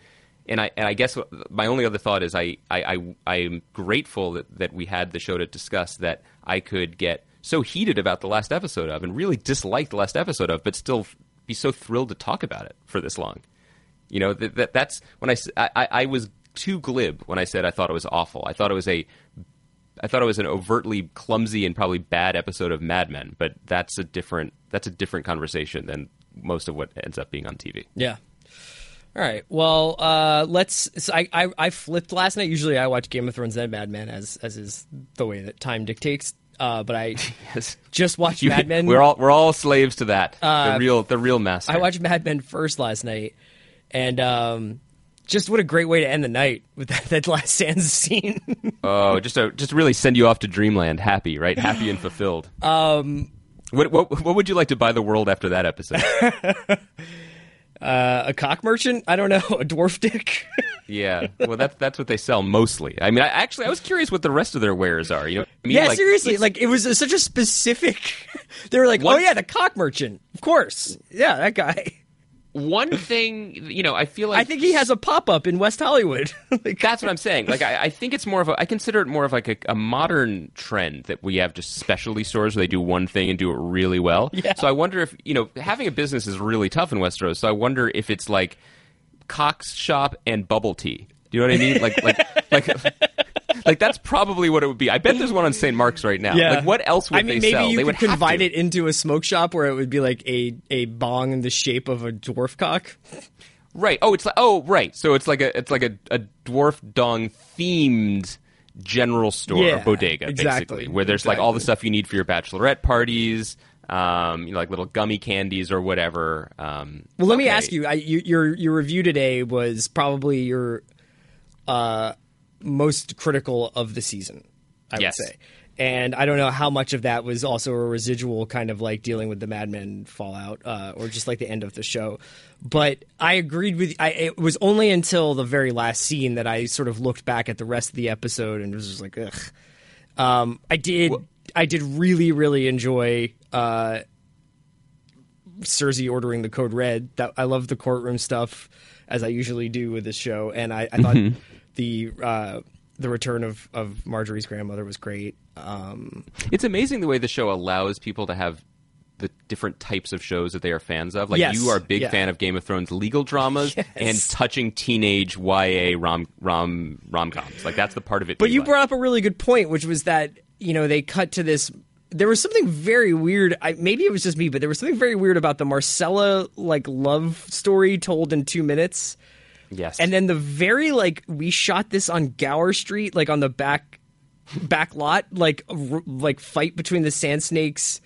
and I and I guess my only other thought is I I I, am grateful that, that we had the show to discuss that I could get so heated about the last episode of and really dislike the last episode of, but still be so thrilled to talk about it for this long. You know that, that that's when I, I I was too glib when I said I thought it was awful. I thought it was a I thought it was an overtly clumsy and probably bad episode of Mad Men, but that's a different that's a different conversation than most of what ends up being on TV. Yeah. All right. Well, uh, let's. So I, I I flipped last night. Usually, I watch Game of Thrones and Mad Men as as is the way that time dictates. Uh, but I Yes. just watched You- Mad Men. We're all we're all slaves to that. the real the real master. I watched Mad Men first last night, and um, just what a great way to end the night with that, that last Sansa scene. Oh, just to just really send you off to dreamland, happy, right? Happy and fulfilled. Um, what what what would you like to buy the world after that episode? a cock merchant? I don't know. A dwarf dick? yeah, well that's that's what they sell mostly. I mean, I, actually, I was curious what the rest of their wares are. You know, I mean? yeah, Like, seriously. Like it was a, such a specific. they were like, One- "Oh yeah, the cock merchant, of course. Yeah, that guy. One thing, you know, I feel like I think he has a pop up in West Hollywood. like, That's what I'm saying. Like, I, I think it's more of a. I consider it more of like a, a modern trend that we have just specialty stores where they do one thing and do it really well. Yeah. So I wonder if you know having a business is really tough in Westeros. So I wonder if it's like Cox shop and bubble tea. Do you know what I mean? Like, like, like. Like that's probably what it would be. I bet there's one on St. Mark's right now. Yeah. Like what else would I mean, they maybe sell? you they could would confine it into a smoke shop where it would be like a a bong in the shape of a dwarf cock. Right. Oh, it's like oh, right. So it's like a it's like a, a dwarf dong themed general store Yeah, or bodega, exactly, basically, where there's like all the stuff you need for your bachelorette parties, um, you know, like little gummy candies or whatever. Um, Well, let me ask you, I, you. Your your review today was probably your uh, most critical of the season. I Yes. would say, and I don't know how much of that was also a residual kind of like dealing with the Mad Men fallout, uh, or just like the end of the show. But I agreed with. I, it was only until the very last scene that I sort of looked back at the rest of the episode and was just like, ugh. Um, I did. I did really, really enjoy uh, Cersei ordering the code red. That I love the courtroom stuff as I usually do with this show, and I, I thought the uh, the return of, of Margaery's grandmother was great. Um, It's amazing the way the show allows people to have the different types of shows that they are fans of. Like Yes. you are a big Yeah. fan of Game of Thrones legal dramas Yes. and touching teenage YA rom rom rom coms. Like that's the part of it. But you like. brought up a really good point, which was that you know they cut to this. There was something very weird. I, maybe it was just me, but there was something very weird about the Myrcella like love story told in two minutes, yes, and then the very like we shot this on Gower Street, like on the back back lot, like r- like fight between the Sand Snakes,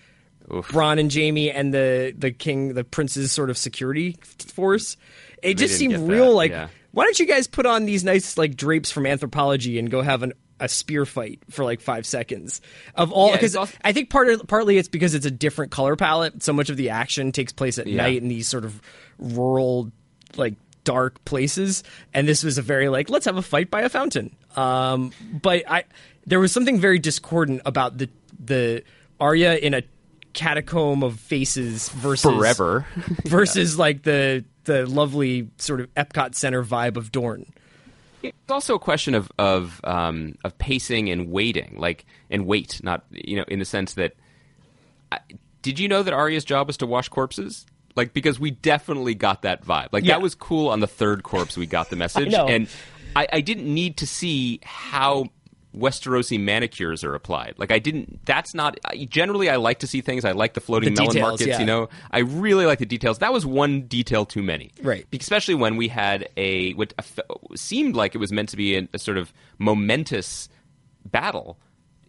Bronn and Jaime, and the the king, the prince's sort of security force. It just seemed real. that, like, yeah. why don't you guys put on these nice like drapes from Anthropologie and go have an a spear fight for like five seconds of all because it's also- I think part of partly it's because it's a different color palette. So much of the action takes place at Yeah. night in these sort of rural, like dark places, and this was a very like let's have a fight by a fountain. Um, but I there was something very discordant about the the Arya in a catacomb of faces versus forever. versus like the the lovely sort of Epcot Center vibe of Dorne. It's also a question of of um, of pacing and waiting, like and wait, not you know, in the sense that. I, did you know that Arya's job was to wash corpses? Like because we definitely got that vibe. Like Yeah. that was cool on the third corpse. We got the message, know. and I, I didn't need to see how Westerosi manicures are applied. Like I didn't. That's not. I, generally, I like to see things. I like the floating The melon details, markets. yeah. You know, I really like the details. That was one detail too many. Right. Especially when we had a what seemed like it was meant to be a, a sort of momentous battle.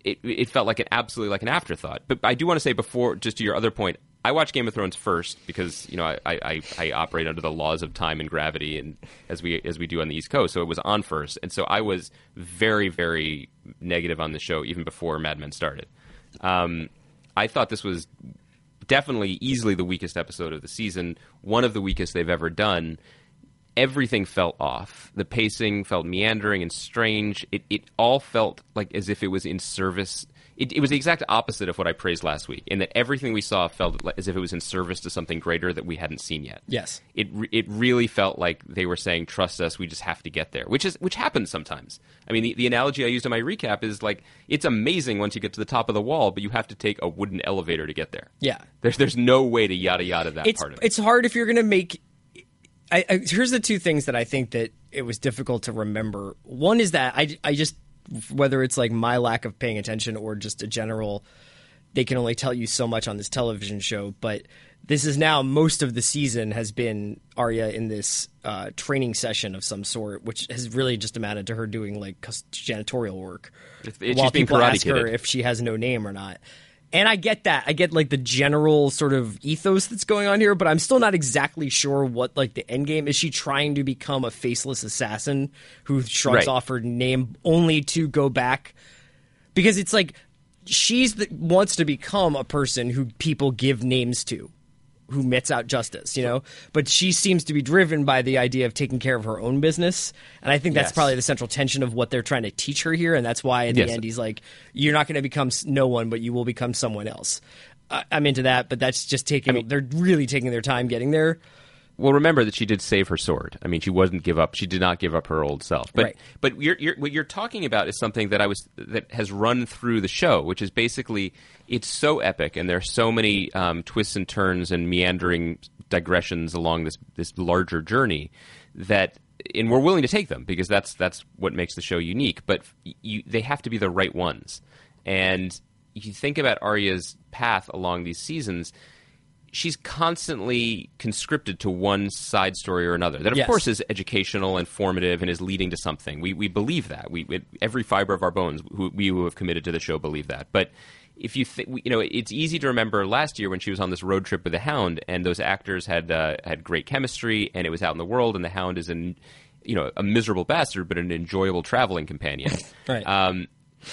It, it felt like an absolutely like an afterthought. But I do want to say before, just to your other point, I watched Game of Thrones first because you know I, I, I- operate under the laws of time and gravity, and as we as we do on the East Coast, so it was on first, and so I was very very negative on the show even before Mad Men started. Um, I thought this was definitely easily the weakest episode of the season, one of the weakest they've ever done. Everything felt off. The pacing felt meandering and strange. It it all felt like as if it was in service it, it was the exact opposite of what I praised last week, in that everything we saw felt as if it was in service to something greater that we hadn't seen yet. Yes. it it really felt like they were saying, "Trust us, we just have to get there," which is which happens sometimes. I mean, the, the analogy I used in my recap is like it's amazing once you get to the top of the wall, but you have to take a wooden elevator to get there. Yeah. there's there's no way to yada yada that it's part of it. it's hard if you're going to make. I, I, here's the two things that I think that it was difficult to remember. One is that I, I just whether it's like my lack of paying attention or just a general, they can only tell you so much on this television show. But this is now most of the season has been Arya in this uh, training session of some sort, which has really just amounted to her doing like janitorial work. It's- it's while people ask her kidded. if she has no name or not. And I get that. I get like the general sort of ethos that's going on here, but I'm still not exactly sure what like the end game is. She trying to become a faceless assassin who shrugs Right. off her name only to go back because it's like she's the, wants to become a person who people give names to who mets out justice, you know. But she seems to be driven by the idea of taking care of her own business, and I think that's Yes. probably the central tension of what they're trying to teach her here, and that's why in Yes. the end he's like, "You're not going to become no one, but you will become someone else." I I'm into that, but that's just taking. I mean, they're really taking their time getting there. Well, remember that she did save her sword. I mean, she wasn't give up. She did not give up her old self. But Right. but you're, you're, what you're talking about is something that I was that has run through the show, which is basically it's so epic, and there are so many um, twists and turns and meandering digressions along this this larger journey that. And we're willing to take them because that's that's what makes the show unique. But you, they have to be the right ones. And if you think about Arya's path along these seasons, she's constantly conscripted to one side story or another. That, of Yes. course, is educational and formative and is leading to something. We we believe that. We it, every fiber of our bones, who, we who have committed to the show, believe that. But if you think, you know, it's easy to remember last year when she was on this road trip with the Hound, and those actors had uh, had great chemistry, and it was out in the world, and the Hound is an, you know, a miserable bastard, but an enjoyable traveling companion. Right. Um,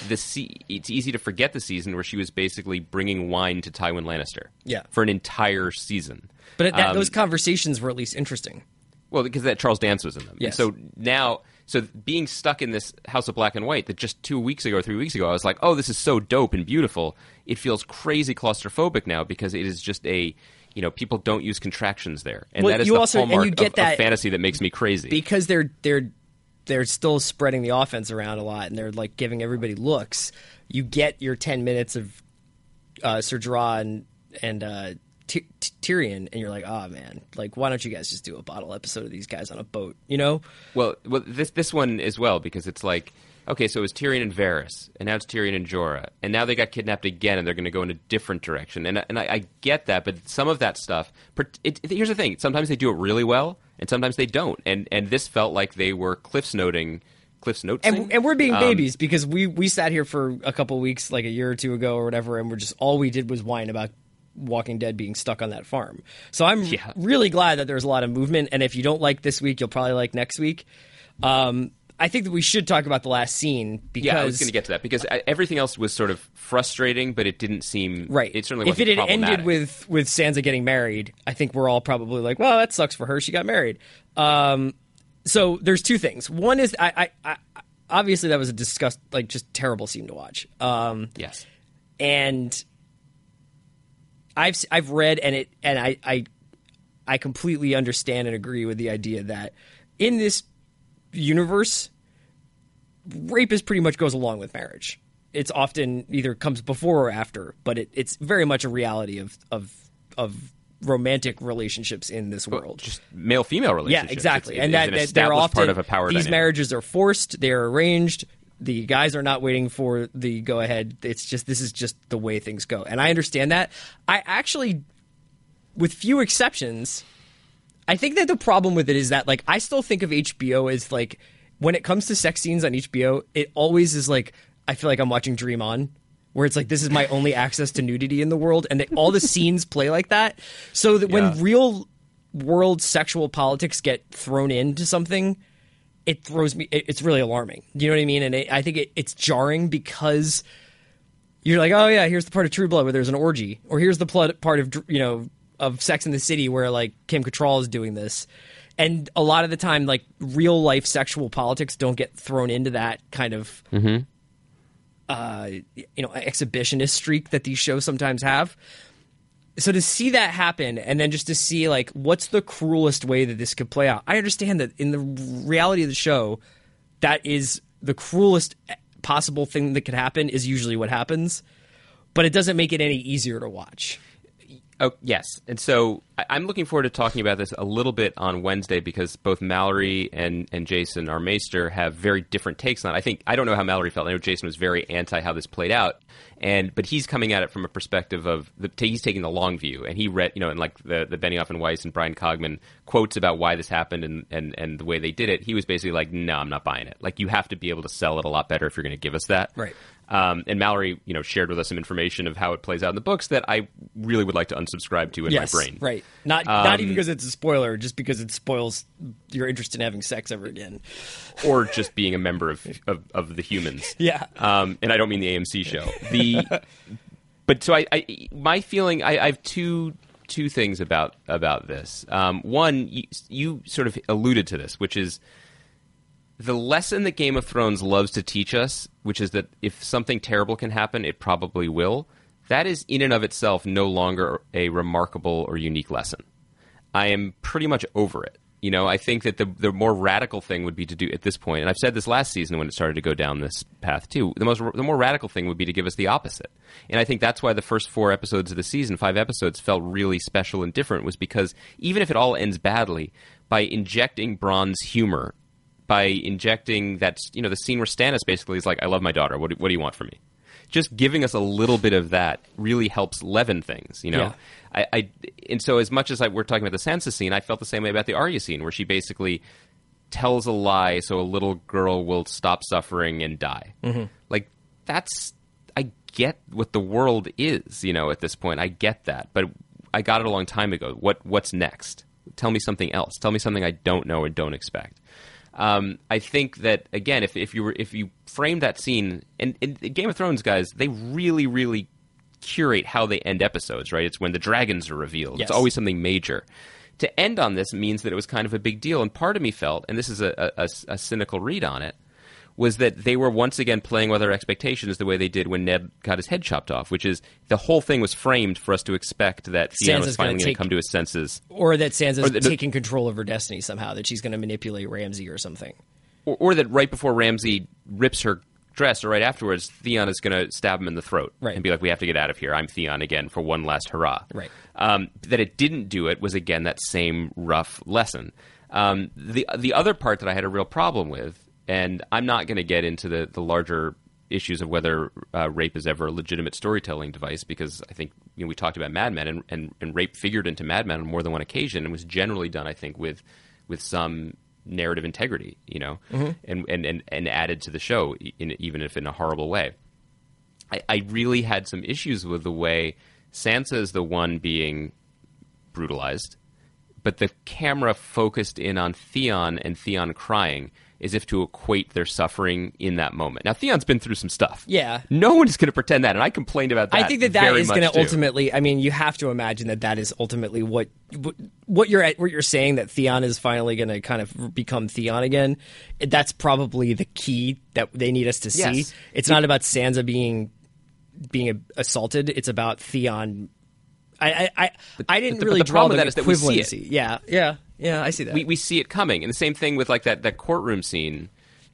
the se- it's easy to forget the season where she was basically bringing wine to Tywin Lannister. Yeah. For an entire season. But that, Um, those conversations were at least interesting. Well, because that Charles Dance was in them. And so now, so being stuck in this House of Black and White that just two weeks ago or three weeks ago, I was like, oh, this is so dope and beautiful. It feels crazy claustrophobic now because it is just a, you know, people don't use contractions there, and Well, that is you the also- and hallmark you get of, that- of fantasy that makes me crazy. because they're they're they're still spreading the offense around a lot and they're like giving everybody looks. You get your ten minutes of uh, Sir Jorah and and uh, Ty- Ty- Tyrion, and you're like, oh man, like why don't you guys just do a bottle episode of these guys on a boat? You know? Well, well, this this one as well because it's like okay, so it was Tyrion and Varys, and now it's Tyrion and Jorah, and now they got kidnapped again, and they're going to go in a different direction, and and I, I get that, but some of that stuff, it, it- here's the thing: sometimes they do it really well, and sometimes they don't, and and this felt like they were cliffs noting. Cliffs notes, And, and we're being Um, babies because we we sat here for a couple weeks, like a year or two ago or whatever, and we're just all we did was whine about Walking Dead being stuck on that farm. So I'm Yeah. really glad that there's a lot of movement, and if you don't like this week, you'll probably like next week. Um, I think that we should talk about the last scene because Yeah, I was going to get to that because I, everything else was sort of frustrating, but it didn't seem Right. It certainly if it had ended with with Sansa getting married, I think we're all probably like, well, that sucks for her. She got married. Um, so there's two things. One is I, I, I obviously that was a disgust like just terrible scene to watch. Um, yes, and I've I've read and it and I I I completely understand and agree with the idea that in this universe, rape is pretty much goes along with marriage. It's often either comes before or after, but it, it's very much a reality of of of romantic relationships in this world. just male female relationships. Yeah, exactly. It's- and that, an that they're often part of a power these dynamic. marriages are forced, they're arranged. The guys are not waiting for the go ahead. It's just this is just the way things go. And I understand that. I actually with few exceptions, I think that the problem with it is that like I still think of HBO as like when it comes to sex scenes on HBO, it always is like I feel like I'm watching Dream On, where it's like this is my only access to nudity in the world, and they, all the scenes play like that. So that Yeah. when real world sexual politics get thrown into something, it throws me. It, it's really alarming. Do you know what I mean? And it, I think it, it's jarring because you're like, oh yeah, here's the part of True Blood where there's an orgy, or here's the part of you know of Sex in the City where like Kim Cattrall is doing this, and a lot of the time like real life sexual politics don't get thrown into that kind of uh, you know exhibitionist streak that these shows sometimes have. So to see that happen, and then just to see like what's the cruelest way that this could play out. I understand that in the reality of the show, that is the cruelest possible thing that could happen is usually what happens, but it doesn't make it any easier to watch. Oh yes, and so I'm looking forward to talking about this a little bit on Wednesday because both Mallory and, and Jason, our maester, have very different takes on it. I think I don't know how Mallory felt. I know Jason was very anti how this played out, and but he's coming at it from a perspective of the he's taking the long view, and he read you know and like the the Benioff and Weiss and Bryan Cogman quotes about why this happened and, and and the way they did it. He was basically like, no, I'm not buying it. Like you have to be able to sell it a lot better if you're going to give us that. Right. Um, and Mallory, you know, shared with us some information of how it plays out in the books that I really would like to unsubscribe to in yes, my brain. right? Not not even Um, because it's a spoiler, just because it spoils your interest in having sex ever again. Or just being a member of, of, of the humans. Yeah. Um, and I don't mean the AMC show. The, but so I, I my feeling, I, I have two two things about about this. Um, one, you, you sort of alluded to this, which is the lesson that Game of Thrones loves to teach us, which is that if something terrible can happen, it probably will. That is in and of itself no longer a remarkable or unique lesson. I am pretty much over it. You know, I think that the the more radical thing would be to do at this point, and I've said this last season when it started to go down this path too. The most the more radical thing would be to give us the opposite, and I think that's why the first four episodes of the season, five episodes, felt really special and different. Was because even if it all ends badly, by injecting Bronn's humor, by injecting that you know the scene where Stannis basically is like, "I love my daughter. What do, what do you want from me?" Just giving us a little bit of that really helps leaven things. You know, Yeah. I, I and so as much as I, we're talking about the Sansa scene, I felt the same way about the Arya scene, where she basically tells a lie so a little girl will stop suffering and die. Mm-hmm. Like that's I get what the world is, you know, at this point. I get that, but I got it a long time ago. What what's next? Tell me something else. Tell me something I don't know or don't expect. Um, I think that again, if if you were if you frame that scene and, and Game of Thrones guys, they really really curate how they end episodes. Right? It's when the dragons are revealed. Yes. It's always something major. To end on this means that it was kind of a big deal, and part of me felt, and this is a, a, a cynical read on it, was that they were once again playing with our expectations the way they did when Ned got his head chopped off, which is the whole thing was framed for us to expect that Theon Sansa's was finally going to come to his senses, Or that Sansa's Or taking control of her destiny somehow, that she's going to manipulate Ramsay or something. or, or that right before Ramsay rips her dress, or right afterwards, Theon is going to stab him in the throat Right. and be like, "We have to get out of here. I'm Theon again for one last hurrah." Right. Um, that it didn't do it was again that same rough lesson. Um, the the other part that I had a real problem with, and I'm not going to get into the the larger issues of whether uh, rape is ever a legitimate storytelling device because I think you know we talked about Mad Men and, and, and rape figured into Mad Men on more than one occasion and was generally done I think with with some narrative integrity you know and, and, and, and added to the show in, even if in a horrible way. I, I really had some issues with the way Sansa is the one being brutalized, but the camera focused in on Theon and Theon crying as if to equate their suffering in that moment. Now Theon's been through some stuff. Yeah. No one is going to pretend that, and I complained about that. I think that that is going to ultimately. I mean, you have to imagine that that is ultimately what what- what you're what you're saying that Theon is finally going to kind of become Theon again. That's probably the key that they need us to see. Yes. It's not about Sansa being being assaulted. It's about Theon. I I I, I didn't but the- really but the draw the with that is that we see it. Yeah, yeah, yeah. I see that. we, we see it coming. And the same thing with like that, that courtroom scene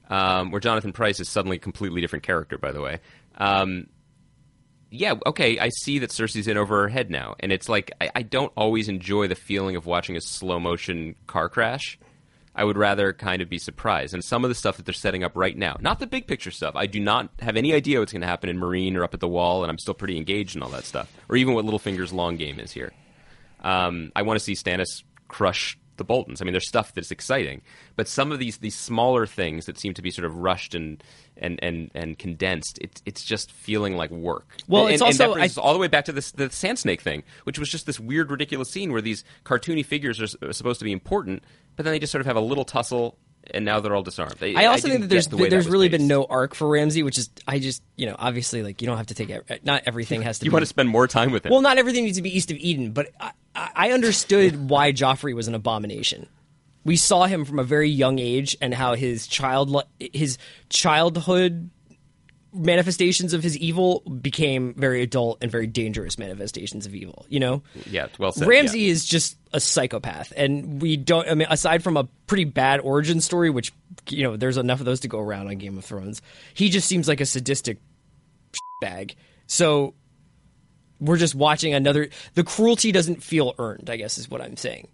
um, where Jonathan Pryce is suddenly a completely different character, by the way. Um, yeah, okay, I see that Cersei's in over her head now. And it's like, I, I don't always enjoy the feeling of watching a slow motion car crash. I would rather kind of be surprised. And some of the stuff that they're setting up right now, not the big picture stuff. I do not have any idea what's going to happen in Meereen or up at the wall, and I'm still pretty engaged in all that stuff. Or even what Littlefinger's long game is here. Um, I want to see Stannis crush the Boltons. I mean, there's stuff that's exciting, but some of these these smaller things that seem to be sort of rushed and and and, and condensed, it's it's just feeling like work. Well, and, it's and also- that brings I- us all the way back to this the Sand Snake thing, which was just this weird, ridiculous scene where these cartoony figures are, are supposed to be important, but then they just sort of have a little tussle. And now they're all disarmed. They- I also didn't think that there's the way that there's really paced. been no arc for Ramsay, which is I just you know obviously like you don't have to take ev- not everything has to. You be, want to spend more time with it. Well, not everything needs to be east of Eden, but I, I I understood why Joffrey was an abomination. We saw him from a very young age and how his child his childhood manifestations of his evil became very adult and very dangerous manifestations of evil. You know, Yeah, well said. Ramsay yeah. is just a psychopath, and we don't. I mean, aside from a pretty bad origin story, which you know, there's enough of those to go around on Game of Thrones. He just seems like a sadistic bag. So we're just watching another. The cruelty doesn't feel earned. I guess is what I'm saying.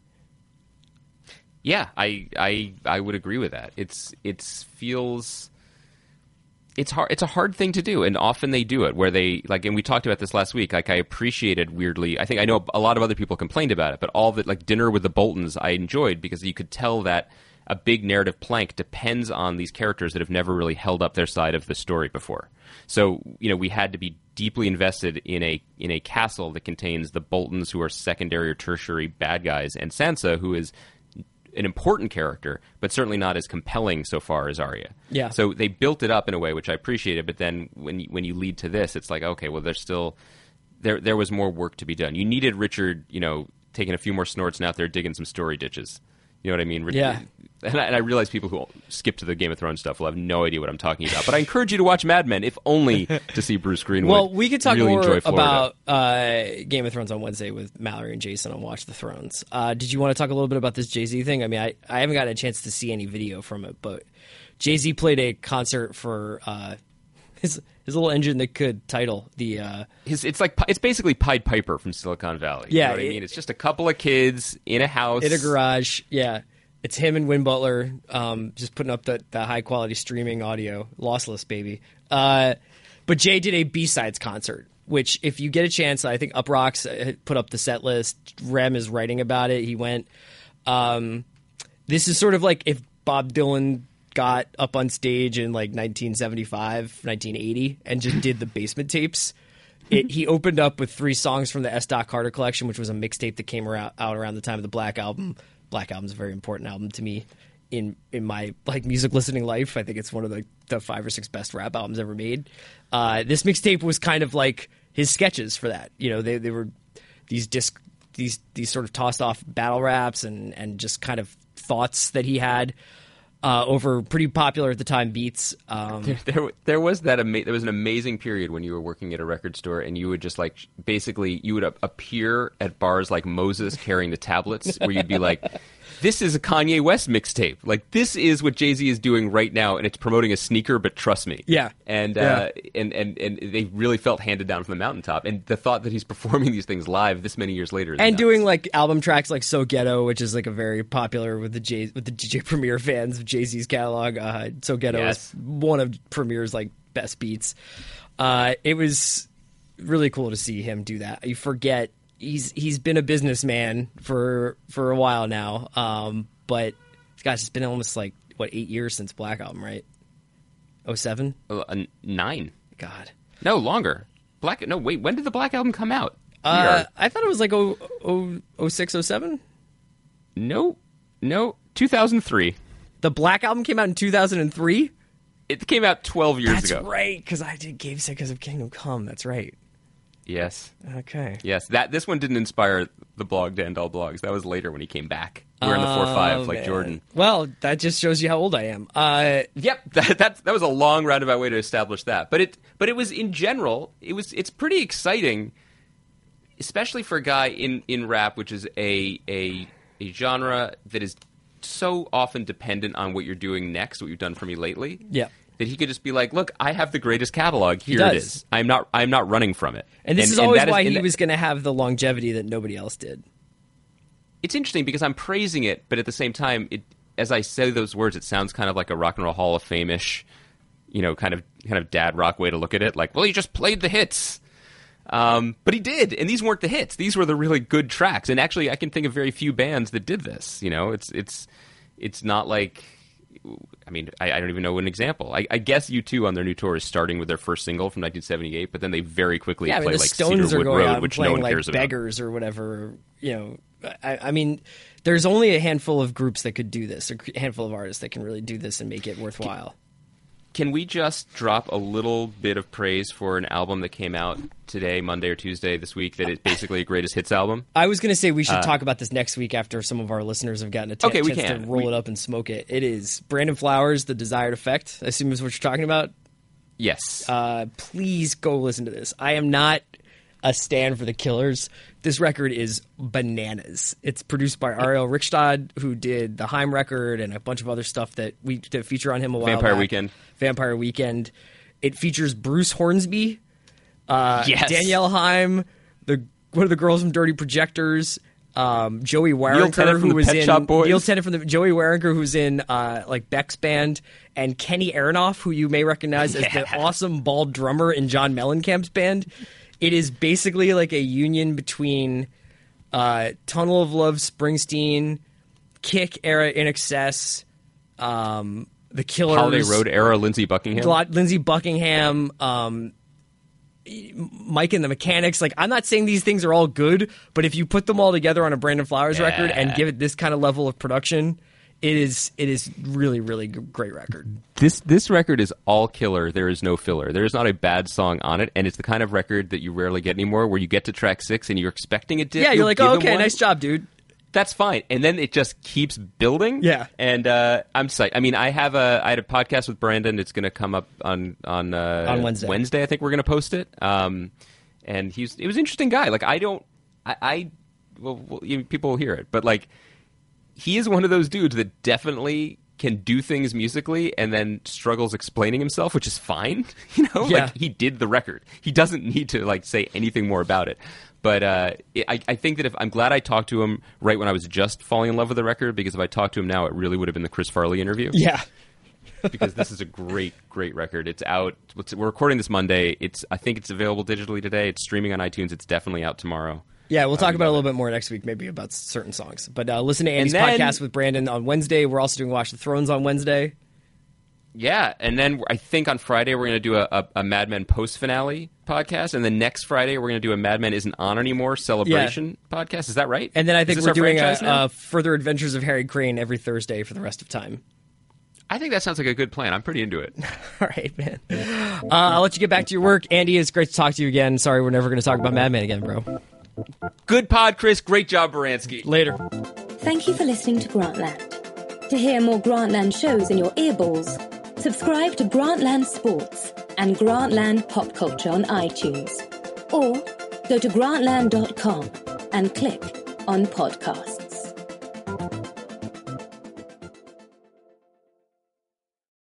Yeah, I I I would agree with that. It's it's feels it's hard it's a hard thing to do and often they do it where they like and we talked about this last week like I appreciated weirdly I think I know a lot of other people complained about it but all it like dinner with the Boltons I enjoyed because you could tell that a big narrative plank depends on these characters that have never really held up their side of the story before. So, you know, we had to be deeply invested in a in a castle that contains the Boltons who are secondary or tertiary bad guys and Sansa who is an important character, but certainly not as compelling so far as Arya. Yeah. So they built it up in a way which I appreciated, but then when you, when you lead to this, it's like okay, well, there's still there there was more work to be done. You needed Richard, you know, taking a few more snorts and out there digging some story ditches. You know what I mean? Yeah. And I, and I realize people who skip to the Game of Thrones stuff will have no idea what I'm talking about. But I encourage you to watch Mad Men, if only to see Bruce Greenwood. Well, we could talk really more about uh, Game of Thrones on Wednesday with Mallory and Jason on Watch the Thrones. Uh, did you want to talk a little bit about this Jay Z thing? I mean, I, I haven't gotten a chance to see any video from it, but Jay Z played a concert for uh, his his little engine that could title the. Uh, His, it's like it's basically Pied Piper from Silicon Valley. you Yeah, know what I mean. It's just a couple of kids in a house in a garage. Yeah, it's him and Win Butler, um, just putting up the, the high quality streaming audio, lossless baby. Uh, but Jay did a B sides concert, which if you get a chance, I think Uproxx uh, put up the set list. Rem is writing about it. He went. Um, this is sort of like if Bob Dylan got up on stage in like 1975, 1980, and just did the basement tapes. It, he opened up with three songs from the S. Dot Carter collection, which was a mixtape that came around, out around the time of the Black Album. Black Album's a very important album to me in in my like music listening life. I think it's one of the, the five or six best rap albums ever made. Uh, this mixtape was kind of like his sketches for that. You know, they they were these disc these these sort of tossed off battle raps and and just kind of thoughts that he had uh, over pretty popular at the time beats. Um, There, there was that. Ama- there was an amazing period when you were working at a record store, and you would just like basically you would appear at bars like Moses carrying the tablets, where you'd be like, "This is a Kanye West mixtape. Like this is what Jay Z is doing right now, and it's promoting a sneaker. But trust me, Yeah. And Yeah. Uh, and and and they really felt handed down from the mountaintop. And the thought that he's performing these things live this many years later, is and nuts. doing like album tracks like "So Ghetto," which is like a very popular with the J with the DJ Premier fans of Jay Z's catalog. Uh, "So Ghetto" Yes. is one of Premier's like best beats. Uh, it was really cool to see him do that. You forget he's he's been a businessman for for a while now, um, but gosh, it's been almost like what eight years since Black Album, right? Oh seven. Uh, nine. God. No longer. Black. No, wait. When did the Black album come out? Uh, I thought it was like oh oh oh six oh seven. no, no. 2003. The Black Album came out in 2003. It came out 12 years ago. That's ago. right, because I did Game Sickers of Kingdom Come. That's right. Yes. Okay. Yes. That this one didn't inspire the blog Dan Doll blogs. That was later when he came back. We were in the four five Oh, like man. Jordan. Well, that just shows you how old I am. Uh, Yep. That, that that was a long roundabout way to establish that. But it but it was in general it was it's pretty exciting, especially for a guy in in rap, which is a a a genre that is so often dependent on what you're doing next, what you've done for me lately. Yeah. That he could just be like, "Look, I have the greatest catalog. Here it does. I'm not. I'm not running from it." and this is always why and he was going to have the longevity that nobody else did. it's interesting because I'm praising it, but at the same time, it as I say those words, it sounds kind of like a rock and roll Hall of Fame ish, you know, kind of kind of dad rock way to look at it. Like, well, he just played the hits, um, but he did, and these weren't the hits. These were the really good tracks. And actually, I can think of very few bands that did this. You know, it's it's it's not like. I mean, I, I don't even know an example. I, I guess U2 on their new tour is starting with their first single from 1978, but then they very quickly Yeah, I play mean, the like Stones Cedarwood Road, which no one like cares about. beggars or whatever. You know, I, I mean, there's only a handful of groups that could do this, a handful of artists that can really do this and make it worthwhile. Can we just drop a little bit of praise for an album that came out today, Monday or Tuesday this week, that is basically a greatest hits album? I was going to say we should talk about this next week after some of our listeners have gotten a t- Uh, Okay, we chance to can. roll We- it up and smoke it. It is Brandon Flowers, The Desired Effect. I assume is what you're talking about. Yes. Uh, please go listen to this. I am not a stand for the Killers. This record is bananas. It's produced by Ariel Rechtshaid, who did the Haim record and a bunch of other stuff that we that feature on him a while Vampire back. Weekend. Vampire Weekend. It features Bruce Hornsby, uh, Yes. Danielle Haim, the one of the girls from Dirty Projectors, um, Joey from who was in Neil Tennant from the Joey Waronker, who's in uh, like Beck's band, and Kenny Aronoff, who you may recognize as the awesome bald drummer in John Mellencamp's band. It is basically like a union between uh, Tunnel of Love, Springsteen, Kick era INXS, um, the Killers, Holiday Road era Lindsey Buckingham. Lindsey Buckingham, um, Mike and the Mechanics. Like, I'm not saying these things are all good, but if you put them all together on a Brandon Flowers record and give it this kind of level of production, it is it is really really great record. This this record is all killer. There is no filler. There is not a bad song on it, and it's the kind of record that you rarely get anymore. Where you get to track six and you're expecting a dip. Yeah, you're like, oh, okay, nice job, dude. That's fine, and then it just keeps building. Yeah. and uh, I'm psyched. I mean, I have a I had a podcast with Brandon. It's going to come up on on uh, On Wednesday. Wednesday, I think we're going to post it. Um, and he's it was an interesting guy. Like I don't I, I well, well people will hear it, but like he is one of those dudes that definitely can do things musically and then struggles explaining himself, which is fine. You know, Yeah. like he did the record. He doesn't need to like say anything more about it. But uh, I, I think that if I'm glad I talked to him right when I was just falling in love with the record, because if I talked to him now, it really would have been the Chris Farley interview. Yeah, because this is a great, great record. It's out. We're recording this Monday. It's I think it's available digitally today. It's streaming on iTunes. It's definitely out tomorrow. Yeah. We'll talk about it a little bit more next week, maybe about certain songs. But uh, listen to Andy's then- podcast with Brandon on Wednesday. We're also doing Watch the Thrones on Wednesday. Yeah, and then I think on Friday we're going to do a, a, a Mad Men post finale podcast, and then next Friday we're going to do a Mad Men isn't on anymore celebration podcast. Is that right? And then I think we're doing a, a Further Adventures of Harry Crane every Thursday for the rest of time. I think that sounds like a good plan. I'm pretty into it. All right, man. Uh, I'll let you get back to your work. Andy, it's great to talk to you again. Sorry, we're never going to talk about Mad Men again, bro. Good pod, Chris. Great job, Baranski. Later. Thank you for listening to Grantland. To hear more Grantland shows in your earballs, subscribe to Grantland Sports and Grantland Pop Culture on iTunes. Or go to grantland.com and click on podcast.